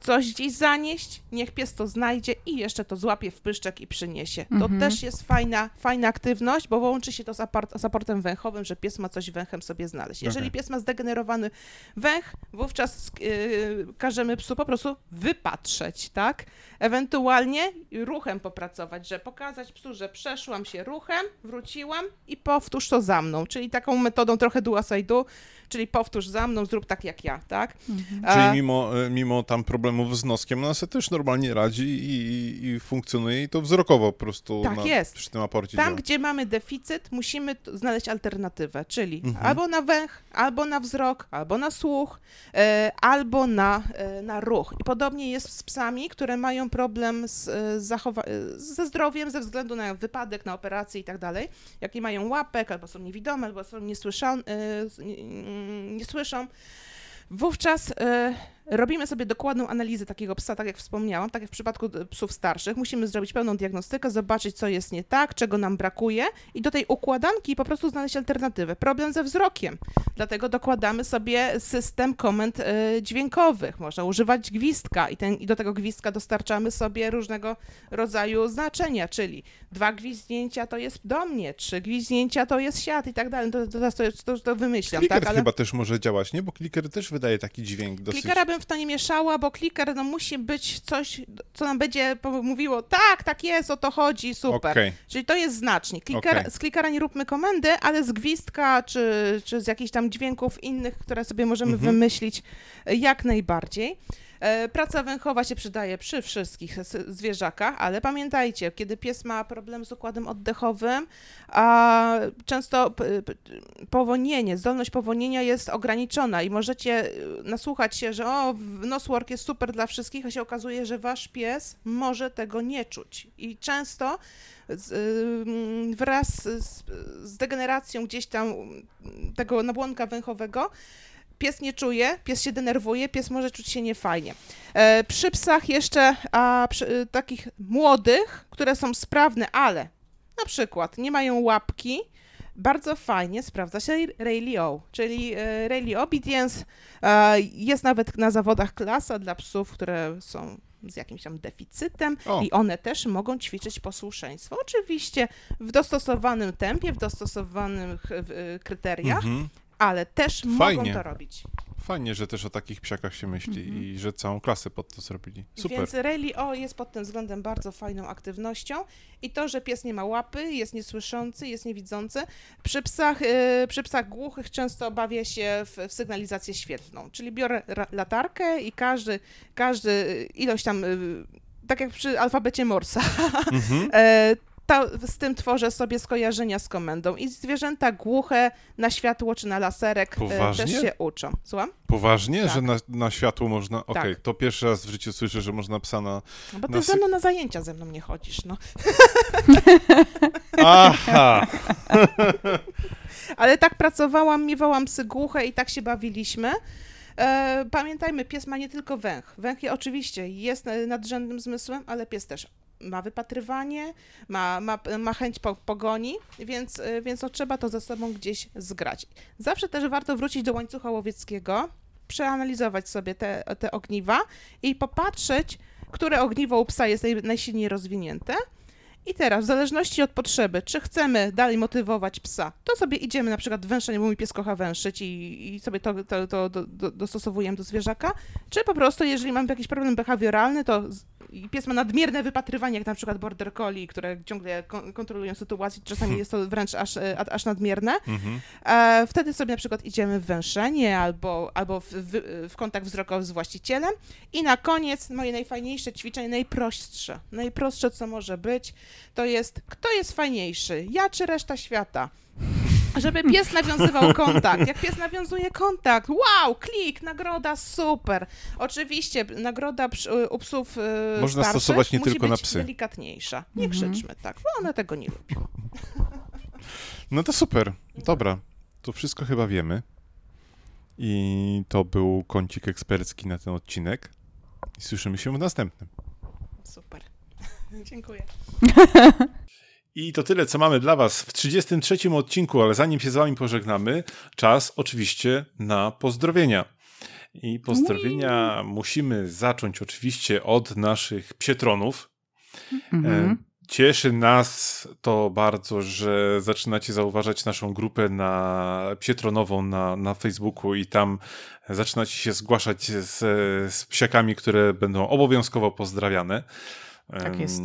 [SPEAKER 6] coś gdzieś zanieść, niech pies to znajdzie i jeszcze to złapie w pyszczek i przyniesie. To
[SPEAKER 1] Mhm.
[SPEAKER 6] też jest fajna, fajna aktywność, bo łączy się to z, aport, z aportem węchowym, że pies ma coś węchem sobie znaleźć. Jeżeli
[SPEAKER 2] Okej.
[SPEAKER 6] pies ma zdegenerowany węch, wówczas yy, każemy psu po prostu wypatrzeć, tak? Ewentualnie ruchem popracować, że pokazać psu, że przeszłam się ruchem, wróciłam i powtórz to za mną, czyli taką metodą trochę do do, czyli powtórz za mną, zrób tak jak ja, tak?
[SPEAKER 1] Mhm.
[SPEAKER 2] Czyli
[SPEAKER 6] A-
[SPEAKER 2] mimo, e, mimo tam problemów z noskiem, no ona sobie też normalnie radzi i, i, i funkcjonuje i to wzrokowo po prostu
[SPEAKER 6] Tak
[SPEAKER 2] na,
[SPEAKER 6] jest.
[SPEAKER 2] przy tym aporcie
[SPEAKER 6] Tam,
[SPEAKER 2] działa.
[SPEAKER 6] gdzie mamy deficyt, musimy znaleźć alternatywę, czyli
[SPEAKER 2] Mhm.
[SPEAKER 6] albo na węch, albo na wzrok, albo na słuch, e, albo na, e, na ruch. I podobnie jest z psami, które mają problem z, e, zachowa- e, ze zdrowiem ze względu na wypadek, na operację i tak dalej. Jak nie mają łapek, albo są niewidome, albo są niesłyszą, e, z- nie, słyszą, Wówczas e, robimy sobie dokładną analizę takiego psa, tak jak wspomniałam, tak jak w przypadku e, psów starszych. Musimy zrobić pełną diagnostykę, zobaczyć, co jest nie tak, czego nam brakuje i do tej układanki po prostu znaleźć alternatywę. Problem ze wzrokiem, dlatego dokładamy sobie system komend e, dźwiękowych. Można używać gwizdka i, ten, i do tego gwizdka dostarczamy sobie różnego rodzaju znaczenia, czyli dwa gwizdnięcia to jest do mnie, trzy gwizdnięcia to jest siat i tak dalej. To, to, teraz to, to, to wymyślam,
[SPEAKER 2] Kliker
[SPEAKER 6] tak? Ale...
[SPEAKER 2] chyba też może działać, nie? Bo kliker też wydaje taki dźwięk dosyć...
[SPEAKER 6] Klikera bym w to nie mieszała, bo kliker no, musi być coś, co nam będzie mówiło, tak, tak jest, o to chodzi, super.
[SPEAKER 2] Okej.
[SPEAKER 6] Czyli to jest znacznik. Kliker,
[SPEAKER 2] Okej.
[SPEAKER 6] Z klikera nie róbmy komendy, ale z gwizdka czy, czy z jakichś tam dźwięków innych, które sobie możemy
[SPEAKER 2] Mhm.
[SPEAKER 6] wymyślić, e, jak najbardziej. E, Praca węchowa się przydaje przy wszystkich zwierzakach, ale pamiętajcie, kiedy pies ma problem z układem oddechowym, a często powonienie, zdolność powonienia jest ograniczona i możecie y, nasłuchać się, że o, w- noswork jest super dla wszystkich, a się okazuje, że wasz pies może tego nie czuć. I często z, wraz z, z degeneracją gdzieś tam tego nabłonka węchowego pies nie czuje, pies się denerwuje, pies może czuć się niefajnie. E, przy psach jeszcze, a przy y, takich młodych, które są sprawne, ale na przykład nie mają łapki, bardzo fajnie sprawdza się Rayleigh O, czyli e, Rayleigh Obedience. E, Jest nawet na zawodach klasa dla psów, które są z jakimś tam deficytem
[SPEAKER 2] O.
[SPEAKER 6] i one też mogą ćwiczyć posłuszeństwo. Oczywiście w dostosowanym tempie, w dostosowanych e, kryteriach,
[SPEAKER 2] Mhm.
[SPEAKER 6] ale też
[SPEAKER 2] Fajnie.
[SPEAKER 6] mogą to robić.
[SPEAKER 2] Fajnie, że też o takich psiakach się myśli
[SPEAKER 6] Mhm.
[SPEAKER 2] i że całą klasę pod to zrobili. Super.
[SPEAKER 6] Więc Rayleigh O jest pod tym względem bardzo fajną aktywnością i to, że pies nie ma łapy, jest niesłyszący, jest niewidzący. Przy psach, y, przy psach głuchych często bawię się w, w sygnalizację świetlną, czyli biorę latarkę i każdy, każdy ilość tam, y, tak jak przy alfabecie Morsa,
[SPEAKER 2] Mhm. [LAUGHS]
[SPEAKER 6] e, ta, z tym tworzę sobie skojarzenia z komendą i zwierzęta głuche na światło czy na laserek e,
[SPEAKER 2] Poważnie?
[SPEAKER 6] też się uczą. Słucham?
[SPEAKER 2] Poważnie,
[SPEAKER 6] Tak.
[SPEAKER 2] że na, na światło można... Okej,
[SPEAKER 6] Tak.
[SPEAKER 2] to pierwszy raz w życiu słyszę, że można psa na...
[SPEAKER 6] No bo ty
[SPEAKER 2] Na
[SPEAKER 6] ze mną na zajęcia ze mną nie chodzisz, no.
[SPEAKER 2] Aha! [LAUGHS]
[SPEAKER 6] Ale tak pracowałam, miewałam psy głuche i tak się bawiliśmy. E, pamiętajmy, pies ma nie tylko węch. Węch je, oczywiście jest nadrzędnym zmysłem, ale pies też ma wypatrywanie, ma, ma, ma chęć po, pogoni, więc, e, więc no, trzeba to ze sobą gdzieś zgrać. Zawsze też warto wrócić do łańcucha łowieckiego, przeanalizować sobie te, te ogniwa i popatrzeć, które ogniwo u psa jest naj, najsilniej rozwinięte. I teraz, w zależności od potrzeby, czy chcemy dalej motywować psa, to sobie idziemy na przykład węszenie, bo mój pies kocha węszyć i, i sobie to, to, to do, do, dostosowujemy do zwierzaka, czy po prostu, jeżeli mamy jakiś problem behawioralny, to i pies ma nadmierne wypatrywanie, jak na przykład border collie, które ciągle kon- kontrolują sytuację, czasami jest to wręcz aż, e, aż nadmierne,
[SPEAKER 2] Mhm.
[SPEAKER 6] E, wtedy sobie na przykład idziemy w węszenie albo, albo w, w, w kontakt wzrokowy z właścicielem. I na koniec moje najfajniejsze ćwiczenie, najprostsze, najprostsze co może być, to jest kto jest fajniejszy, ja czy reszta świata. Żeby pies nawiązywał kontakt. Jak pies nawiązuje kontakt, wow, klik, nagroda, super. Oczywiście nagroda przy- u psów e,
[SPEAKER 2] Można
[SPEAKER 6] starszych
[SPEAKER 2] stosować nie
[SPEAKER 6] musi
[SPEAKER 2] tylko na
[SPEAKER 6] być
[SPEAKER 2] psy.
[SPEAKER 6] delikatniejsza. Nie krzyczmy tak, bo one tego nie lubią. [LAUGHS]
[SPEAKER 2] No to super. Dobra. To wszystko chyba wiemy. I to był kącik ekspercki na ten odcinek. I słyszymy się w następnym.
[SPEAKER 6] Super. [LAUGHS] Dziękuję. [LAUGHS]
[SPEAKER 2] I to tyle, co mamy dla Was w 33 odcinku, ale zanim się z Wami pożegnamy, czas oczywiście na pozdrowienia. I pozdrowienia musimy zacząć oczywiście od naszych psietronów.
[SPEAKER 1] Mhm.
[SPEAKER 2] E, Cieszy nas to bardzo, że zaczynacie zauważać naszą grupę na psietronową na, na Facebooku i tam zaczynacie się zgłaszać z, z psiakami, które będą obowiązkowo pozdrawiane.
[SPEAKER 1] Tak jest.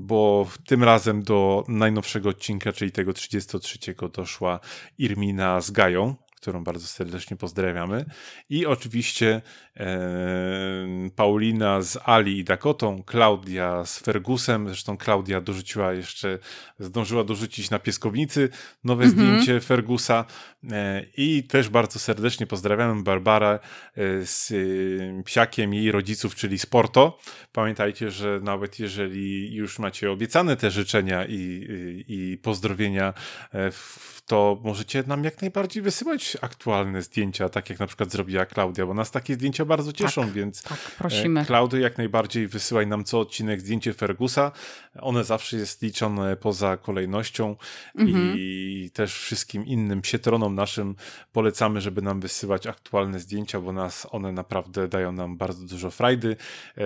[SPEAKER 2] Bo tym razem do najnowszego odcinka, czyli tego 33, doszła Irmina z Gają, którą bardzo serdecznie pozdrawiamy. I oczywiście em, Paulina z Ali i Dakotą, Klaudia z Fergusem. Zresztą Klaudia dorzuciła jeszcze, zdążyła dorzucić na pieskownicy nowe
[SPEAKER 1] Mhm.
[SPEAKER 2] zdjęcie Fergusa. E, I też bardzo serdecznie pozdrawiamy Barbarę e, z e, psiakiem jej rodziców, czyli Sporto. Pamiętajcie, że nawet jeżeli już macie obiecane te życzenia i, i, pozdrowienia, to możecie nam jak najbardziej wysyłać aktualne zdjęcia, tak jak na przykład zrobiła Klaudia, bo nas takie zdjęcia bardzo cieszą,
[SPEAKER 1] Tak,
[SPEAKER 2] więc
[SPEAKER 1] Tak, prosimy.
[SPEAKER 2] Klaudy, jak najbardziej wysyłaj nam co odcinek zdjęcie Fergusa. One zawsze jest liczone poza kolejnością
[SPEAKER 1] Mhm.
[SPEAKER 2] i też wszystkim innym psietronom naszym polecamy, żeby nam wysyłać aktualne zdjęcia, bo nas one naprawdę dają nam bardzo dużo frajdy. E,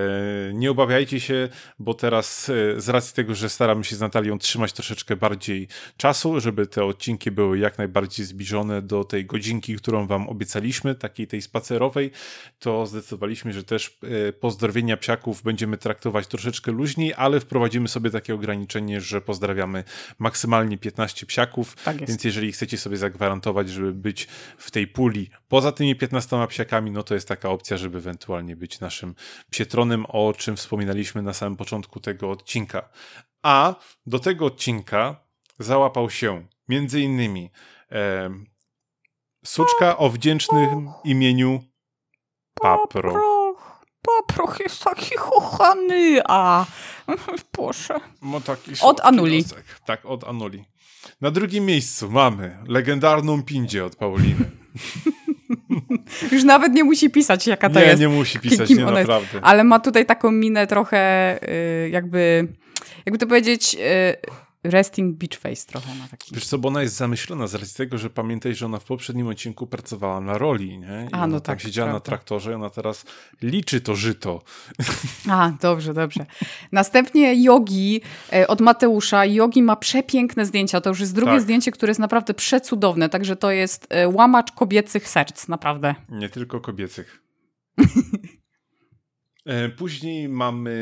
[SPEAKER 2] Nie obawiajcie się, bo teraz e, z racji tego, że staramy się z Natalią trzymać troszeczkę bardziej czasu, żeby te odcinki były jak najbardziej zbliżone do tej godzinki, którą wam obiecaliśmy, takiej tej spacerowej, to zdecydowaliśmy, że też e, pozdrowienia psiaków będziemy traktować troszeczkę luźniej, ale wprowadzimy sobie takie ograniczenie, że pozdrawiamy maksymalnie 15 psiaków,
[SPEAKER 1] Tak
[SPEAKER 2] więc jeżeli chcecie sobie zagwarantować, żeby być w tej puli poza tymi 15 psiakami, no to jest taka opcja, żeby ewentualnie być naszym psietronem, o czym wspominaliśmy na samym początku tego odcinka. A do tego odcinka załapał się między innymi em, suczka o wdzięcznym imieniu Papro.
[SPEAKER 1] Paproch, Paproch jest taki kochany, a. [LAUGHS]
[SPEAKER 2] No taki
[SPEAKER 1] Od Anuli.
[SPEAKER 2] nosek. Tak, od Anuli. Na drugim miejscu mamy legendarną Pindzie od Pauliny. [LAUGHS]
[SPEAKER 1] Już nawet nie musi pisać, jaka to
[SPEAKER 2] nie,
[SPEAKER 1] jest.
[SPEAKER 2] nie musi pisać,
[SPEAKER 1] kim
[SPEAKER 2] nie
[SPEAKER 1] ona jest.
[SPEAKER 2] naprawdę.
[SPEAKER 1] Ale ma tutaj taką minę trochę y, jakby, jakby to powiedzieć, y, resting beach face trochę ma taki.
[SPEAKER 2] Wiesz co, bo ona jest zamyślona z racji tego, że pamiętaj, że ona w poprzednim odcinku pracowała na roli, nie? I
[SPEAKER 1] A, no
[SPEAKER 2] tam
[SPEAKER 1] tak,
[SPEAKER 2] siedziała na
[SPEAKER 1] prawda.
[SPEAKER 2] traktorze i ona teraz liczy to żyto.
[SPEAKER 1] A, dobrze, dobrze. Następnie Yogi e, od Mateusza. Yogi ma przepiękne zdjęcia. To już jest drugie
[SPEAKER 2] Tak.
[SPEAKER 1] zdjęcie, które jest naprawdę przecudowne. Także to jest e, łamacz kobiecych serc, naprawdę.
[SPEAKER 2] Nie tylko kobiecych. [LAUGHS] E, Później mamy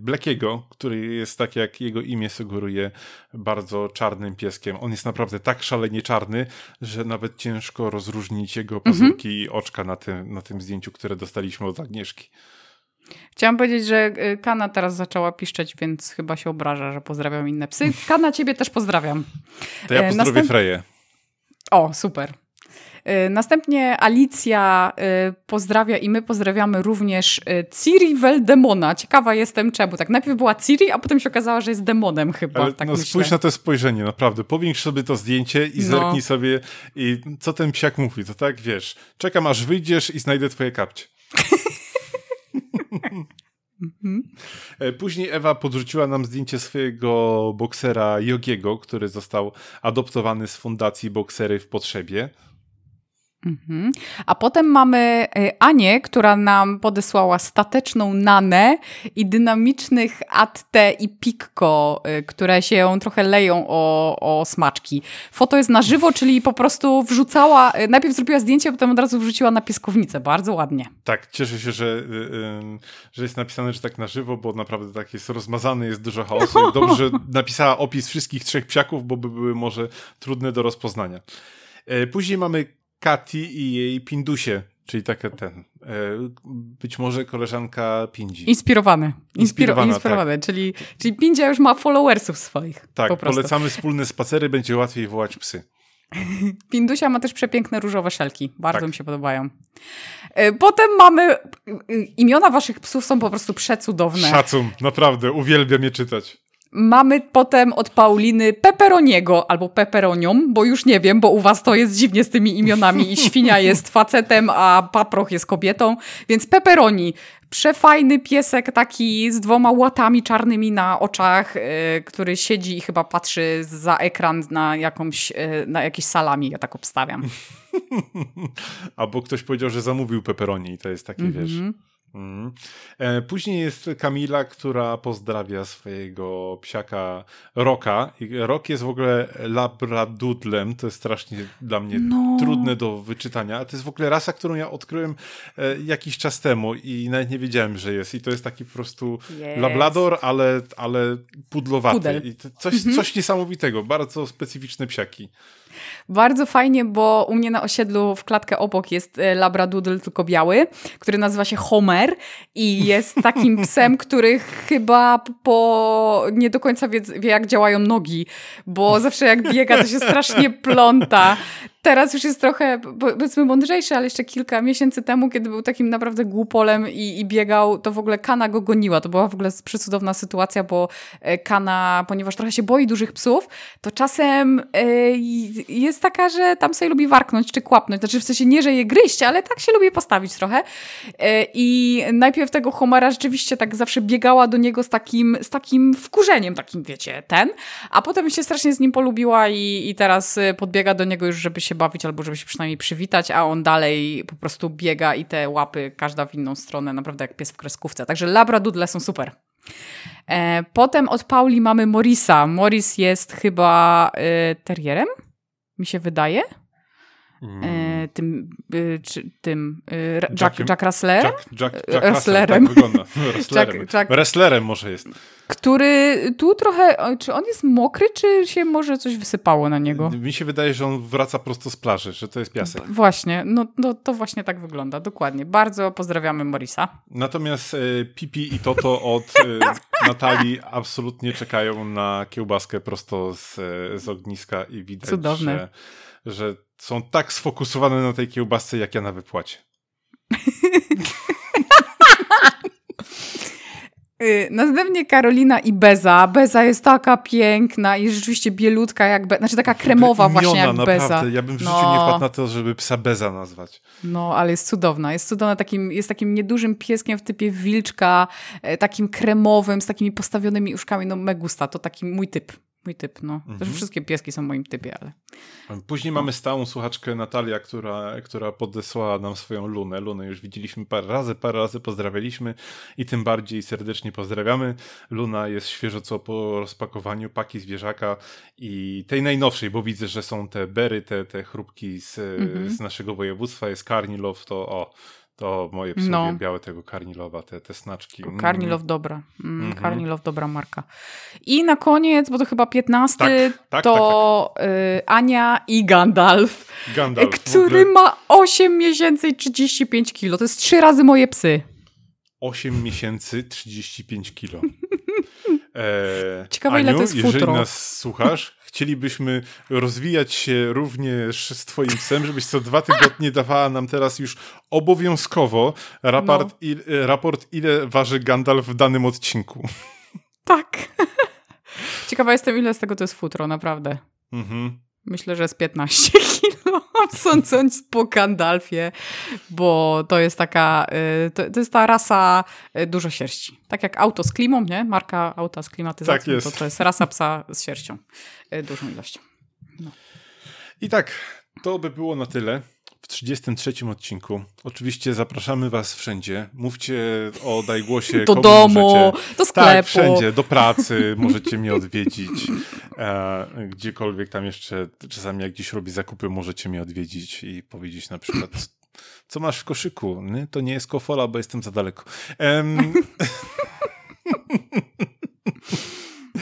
[SPEAKER 2] Blackiego, który jest tak jak jego imię sugeruje, bardzo czarnym pieskiem. On jest naprawdę tak szalenie czarny, że nawet ciężko rozróżnić jego pazurki i oczka na tym, na tym zdjęciu, które dostaliśmy od Agnieszki.
[SPEAKER 1] Chciałam powiedzieć, że e, Kana teraz zaczęła piszczeć, więc chyba się obraża, że pozdrawiam inne psy. Kana, ciebie też pozdrawiam.
[SPEAKER 2] To ja
[SPEAKER 1] E,
[SPEAKER 2] pozdrowię
[SPEAKER 1] następ-
[SPEAKER 2] Freję.
[SPEAKER 1] O, super. E, Następnie Alicja e, pozdrawia i my pozdrawiamy również e, Ciri Veldemona. Ciekawa jestem czemu. Tak najpierw była Ciri, a potem się okazało, że jest demonem chyba.
[SPEAKER 2] Ale
[SPEAKER 1] tak
[SPEAKER 2] no,
[SPEAKER 1] myślę.
[SPEAKER 2] spójrz na to spojrzenie, naprawdę. Powiększ sobie to zdjęcie i
[SPEAKER 1] No.
[SPEAKER 2] zerknij sobie i co ten psiak mówi. To tak, wiesz, czekam aż wyjdziesz i znajdę twoje kapcie.
[SPEAKER 1] Mhm. [LAUGHS]
[SPEAKER 2] Później Ewa podrzuciła nam zdjęcie swojego boksera Jogiego, który został adoptowany z fundacji Boksery w Potrzebie.
[SPEAKER 1] Mhm. A potem mamy e, Anię, która nam podesłała stateczną Nanę i dynamicznych Atte i Pikko, e, które się trochę leją o, o smaczki. Foto jest na żywo, czyli po prostu wrzucała, e, najpierw zrobiła zdjęcie, potem od razu wrzuciła na pieskownicę. Bardzo ładnie.
[SPEAKER 2] Tak, cieszę się, że, że jest napisane, że tak na żywo, bo naprawdę tak jest rozmazany, jest dużo chaosu. I dobrze, że [LAUGHS] napisała opis wszystkich trzech psiaków, bo by były może trudne do rozpoznania. Później mamy Kati i jej Pindusie, czyli taka ten, e, być może koleżanka Pindzi.
[SPEAKER 1] Inspirowany. Inspiro-
[SPEAKER 2] Inspirowana,
[SPEAKER 1] inspirowany, czyli, czyli Pindzia już ma followersów swoich.
[SPEAKER 2] tak,
[SPEAKER 1] po
[SPEAKER 2] polecamy wspólne spacery, będzie łatwiej wołać psy. [LAUGHS]
[SPEAKER 1] Pindusia ma też przepiękne różowe szelki. Bardzo
[SPEAKER 2] Tak.
[SPEAKER 1] mi się podobają. E, Potem mamy... e, Imiona waszych psów są po prostu przecudowne.
[SPEAKER 2] Szacun, naprawdę, uwielbiam je czytać.
[SPEAKER 1] Mamy potem od Pauliny Pepperoniego albo Pepperonią, bo już nie wiem, bo u was to jest dziwnie z tymi imionami i świnia [LAUGHS] jest facetem, a paproch jest kobietą, więc Pepperoni. Przefajny piesek taki z dwoma łatami czarnymi na oczach, yy, który siedzi i chyba patrzy za ekran na jakąś, yy, na jakieś salami, ja tak obstawiam. [LAUGHS]
[SPEAKER 2] Albo ktoś powiedział, że zamówił pepperoni i to jest takie, wiesz... Mhm. E, Później jest Kamila, która pozdrawia swojego psiaka Roka. Rok jest w ogóle labradudlem, to jest strasznie dla mnie
[SPEAKER 1] No.
[SPEAKER 2] trudne do wyczytania. To jest w ogóle rasa, którą ja odkryłem e, jakiś czas temu i nawet nie wiedziałem, że jest. I to jest taki po prostu
[SPEAKER 1] Jest.
[SPEAKER 2] labrador, ale, ale pudlowaty.
[SPEAKER 1] Pudel.
[SPEAKER 2] I coś, coś niesamowitego, bardzo specyficzne psiaki.
[SPEAKER 1] Bardzo fajnie, bo u mnie na osiedlu w klatkę obok jest e, labradoodle, tylko biały, który nazywa się Homer i jest takim [LAUGHS] psem, który chyba po nie do końca wie, wie jak działają nogi, bo zawsze jak biega, to się strasznie pląta. Teraz już jest trochę, powiedzmy, mądrzejszy, ale jeszcze kilka miesięcy temu, kiedy był takim naprawdę głupolem i, i biegał, to w ogóle Kana go goniła. To była w ogóle przecudowna sytuacja, bo e, Kana, ponieważ trochę się boi dużych psów, to czasem e, jest taka, że tam sobie lubi warknąć czy kłapnąć. Znaczy w sensie nie, że je gryźć, ale tak się lubi postawić trochę. E, I najpierw tego Homera rzeczywiście tak zawsze biegała do niego z takim, z takim wkurzeniem, takim wiecie, ten, a potem się strasznie z nim polubiła i, i teraz podbiega do niego już, żeby się bawić albo żeby się przynajmniej przywitać, a on dalej po prostu biega i te łapy każda w inną stronę, naprawdę jak pies w kreskówce. Także labradoodle są super. E, potem od Pauli mamy Morisa. Morris jest chyba e, terrierem, mi się wydaje. E, tym, e, czy, tym e, Jack? Jack Russell,
[SPEAKER 2] Jack, Jack, Jack
[SPEAKER 1] Wrestlerem.
[SPEAKER 2] tak Wrestlerem [LAUGHS] może jest.
[SPEAKER 1] który tu trochę, czy on jest mokry, czy się może coś wysypało na niego?
[SPEAKER 2] Mi się wydaje, że on wraca prosto z plaży, że to jest piasek.
[SPEAKER 1] Właśnie, no, no to właśnie tak wygląda, dokładnie. Bardzo pozdrawiamy Morisa.
[SPEAKER 2] Natomiast e, Pipi i Toto od e, [LAUGHS] Natalii absolutnie czekają na kiełbaskę prosto z, z ogniska i widać,
[SPEAKER 1] Cudowne.
[SPEAKER 2] że, że są tak sfokusowane na tej kiełbasce, jak ja na wypłacie.
[SPEAKER 1] Yy, następnie Karolina i Beza. Beza jest taka piękna i rzeczywiście bielutka jak Beza, znaczy taka kremowa właśnie
[SPEAKER 2] Imiona,
[SPEAKER 1] jak
[SPEAKER 2] naprawdę.
[SPEAKER 1] Beza.
[SPEAKER 2] Ja bym w życiu
[SPEAKER 1] No.
[SPEAKER 2] nie wpadł na to, żeby psa Beza nazwać.
[SPEAKER 1] No, ale jest cudowna. Jest cudowna, takim, jest takim niedużym pieskiem w typie wilczka, e, takim kremowym, z takimi postawionymi uszkami. No, megusta, to taki mój typ. Mój typ, no. Zresztą wszystkie pieski są w moim typie, ale...
[SPEAKER 2] Później mamy stałą słuchaczkę Natalia, która, która podesłała nam swoją Lunę. Lunę już widzieliśmy parę razy, parę razy pozdrawialiśmy i tym bardziej serdecznie pozdrawiamy. Luna jest świeżo co po rozpakowaniu paki zwierzaka i tej najnowszej, bo widzę, że są te bery, te, te chrupki z, z naszego województwa, jest Karnilow, to o, to moje psy
[SPEAKER 1] No.
[SPEAKER 2] uwielbiały tego Karnilowa, te, te snaczki. Mm.
[SPEAKER 1] Karnilow dobra. Mm,
[SPEAKER 2] Mhm.
[SPEAKER 1] Karnilow dobra marka. I na koniec, bo to chyba 15,
[SPEAKER 2] Tak, tak,
[SPEAKER 1] to y, Ania i Gandalf,
[SPEAKER 2] Gandalf.
[SPEAKER 1] który ma 8 miesięcy i 35 kilo. To jest trzy razy moje psy.
[SPEAKER 2] 8 miesięcy, 35 kilo. [LAUGHS] E,
[SPEAKER 1] Ciekawe, ile to jest
[SPEAKER 2] jeżeli
[SPEAKER 1] futro.
[SPEAKER 2] nas słuchasz, [LAUGHS] chcielibyśmy rozwijać się również z twoim psem, żebyś co dwa tygodnie dawała nam teraz już obowiązkowo raport,
[SPEAKER 1] No.
[SPEAKER 2] il, raport ile waży Gandalf w danym odcinku.
[SPEAKER 1] Tak. [LAUGHS] Ciekawa jestem, ile z tego to jest futro, naprawdę.
[SPEAKER 2] Mhm.
[SPEAKER 1] Myślę, że z 15 [LAUGHS] kilo, sądząc po Gandalfie, bo to jest taka, y, to, to jest ta rasa y, dużo sierści. Tak jak auto z klimą, nie? Marka auta z klimatyzacją,
[SPEAKER 2] Tak jest.
[SPEAKER 1] to to jest rasa psa z sierścią, y, dużą ilością.
[SPEAKER 2] I tak, to by było na tyle. W 33 odcinku. Oczywiście zapraszamy Was wszędzie. Mówcie o Dajgłosie.
[SPEAKER 1] Do domu,
[SPEAKER 2] możecie.
[SPEAKER 1] do sklepu.
[SPEAKER 2] Tak, wszędzie, do pracy możecie mnie odwiedzić. E, gdziekolwiek tam jeszcze, czasami jak gdzieś robię zakupy, możecie mnie odwiedzić i powiedzieć na przykład, co masz w koszyku? To nie jest kofola, bo jestem za daleko. Em, [LAUGHS] E,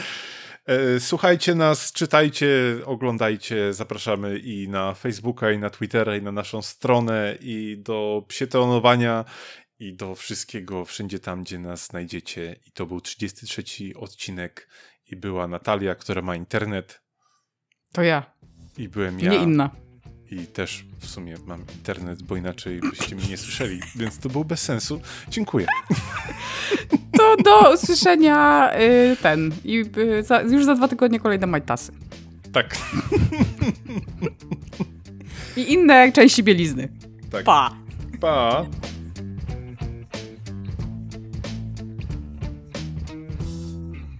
[SPEAKER 2] Słuchajcie nas, czytajcie, oglądajcie, zapraszamy i na Facebooka, i na Twittera, i na naszą stronę, i do psietonowania, i do wszystkiego, wszędzie tam, gdzie nas znajdziecie. I to był 33 odcinek i była Natalia, która ma internet.
[SPEAKER 1] To ja.
[SPEAKER 2] I byłem ja.
[SPEAKER 1] Nie inna.
[SPEAKER 2] I też w sumie mam internet, bo inaczej byście mnie nie słyszeli, więc to było bez sensu. Dziękuję.
[SPEAKER 1] To do usłyszenia y, ten. I y, za, już za dwa tygodnie kolejne majtasy.
[SPEAKER 2] Tak.
[SPEAKER 1] I inne części bielizny.
[SPEAKER 2] tak.
[SPEAKER 1] Pa!
[SPEAKER 2] Pa.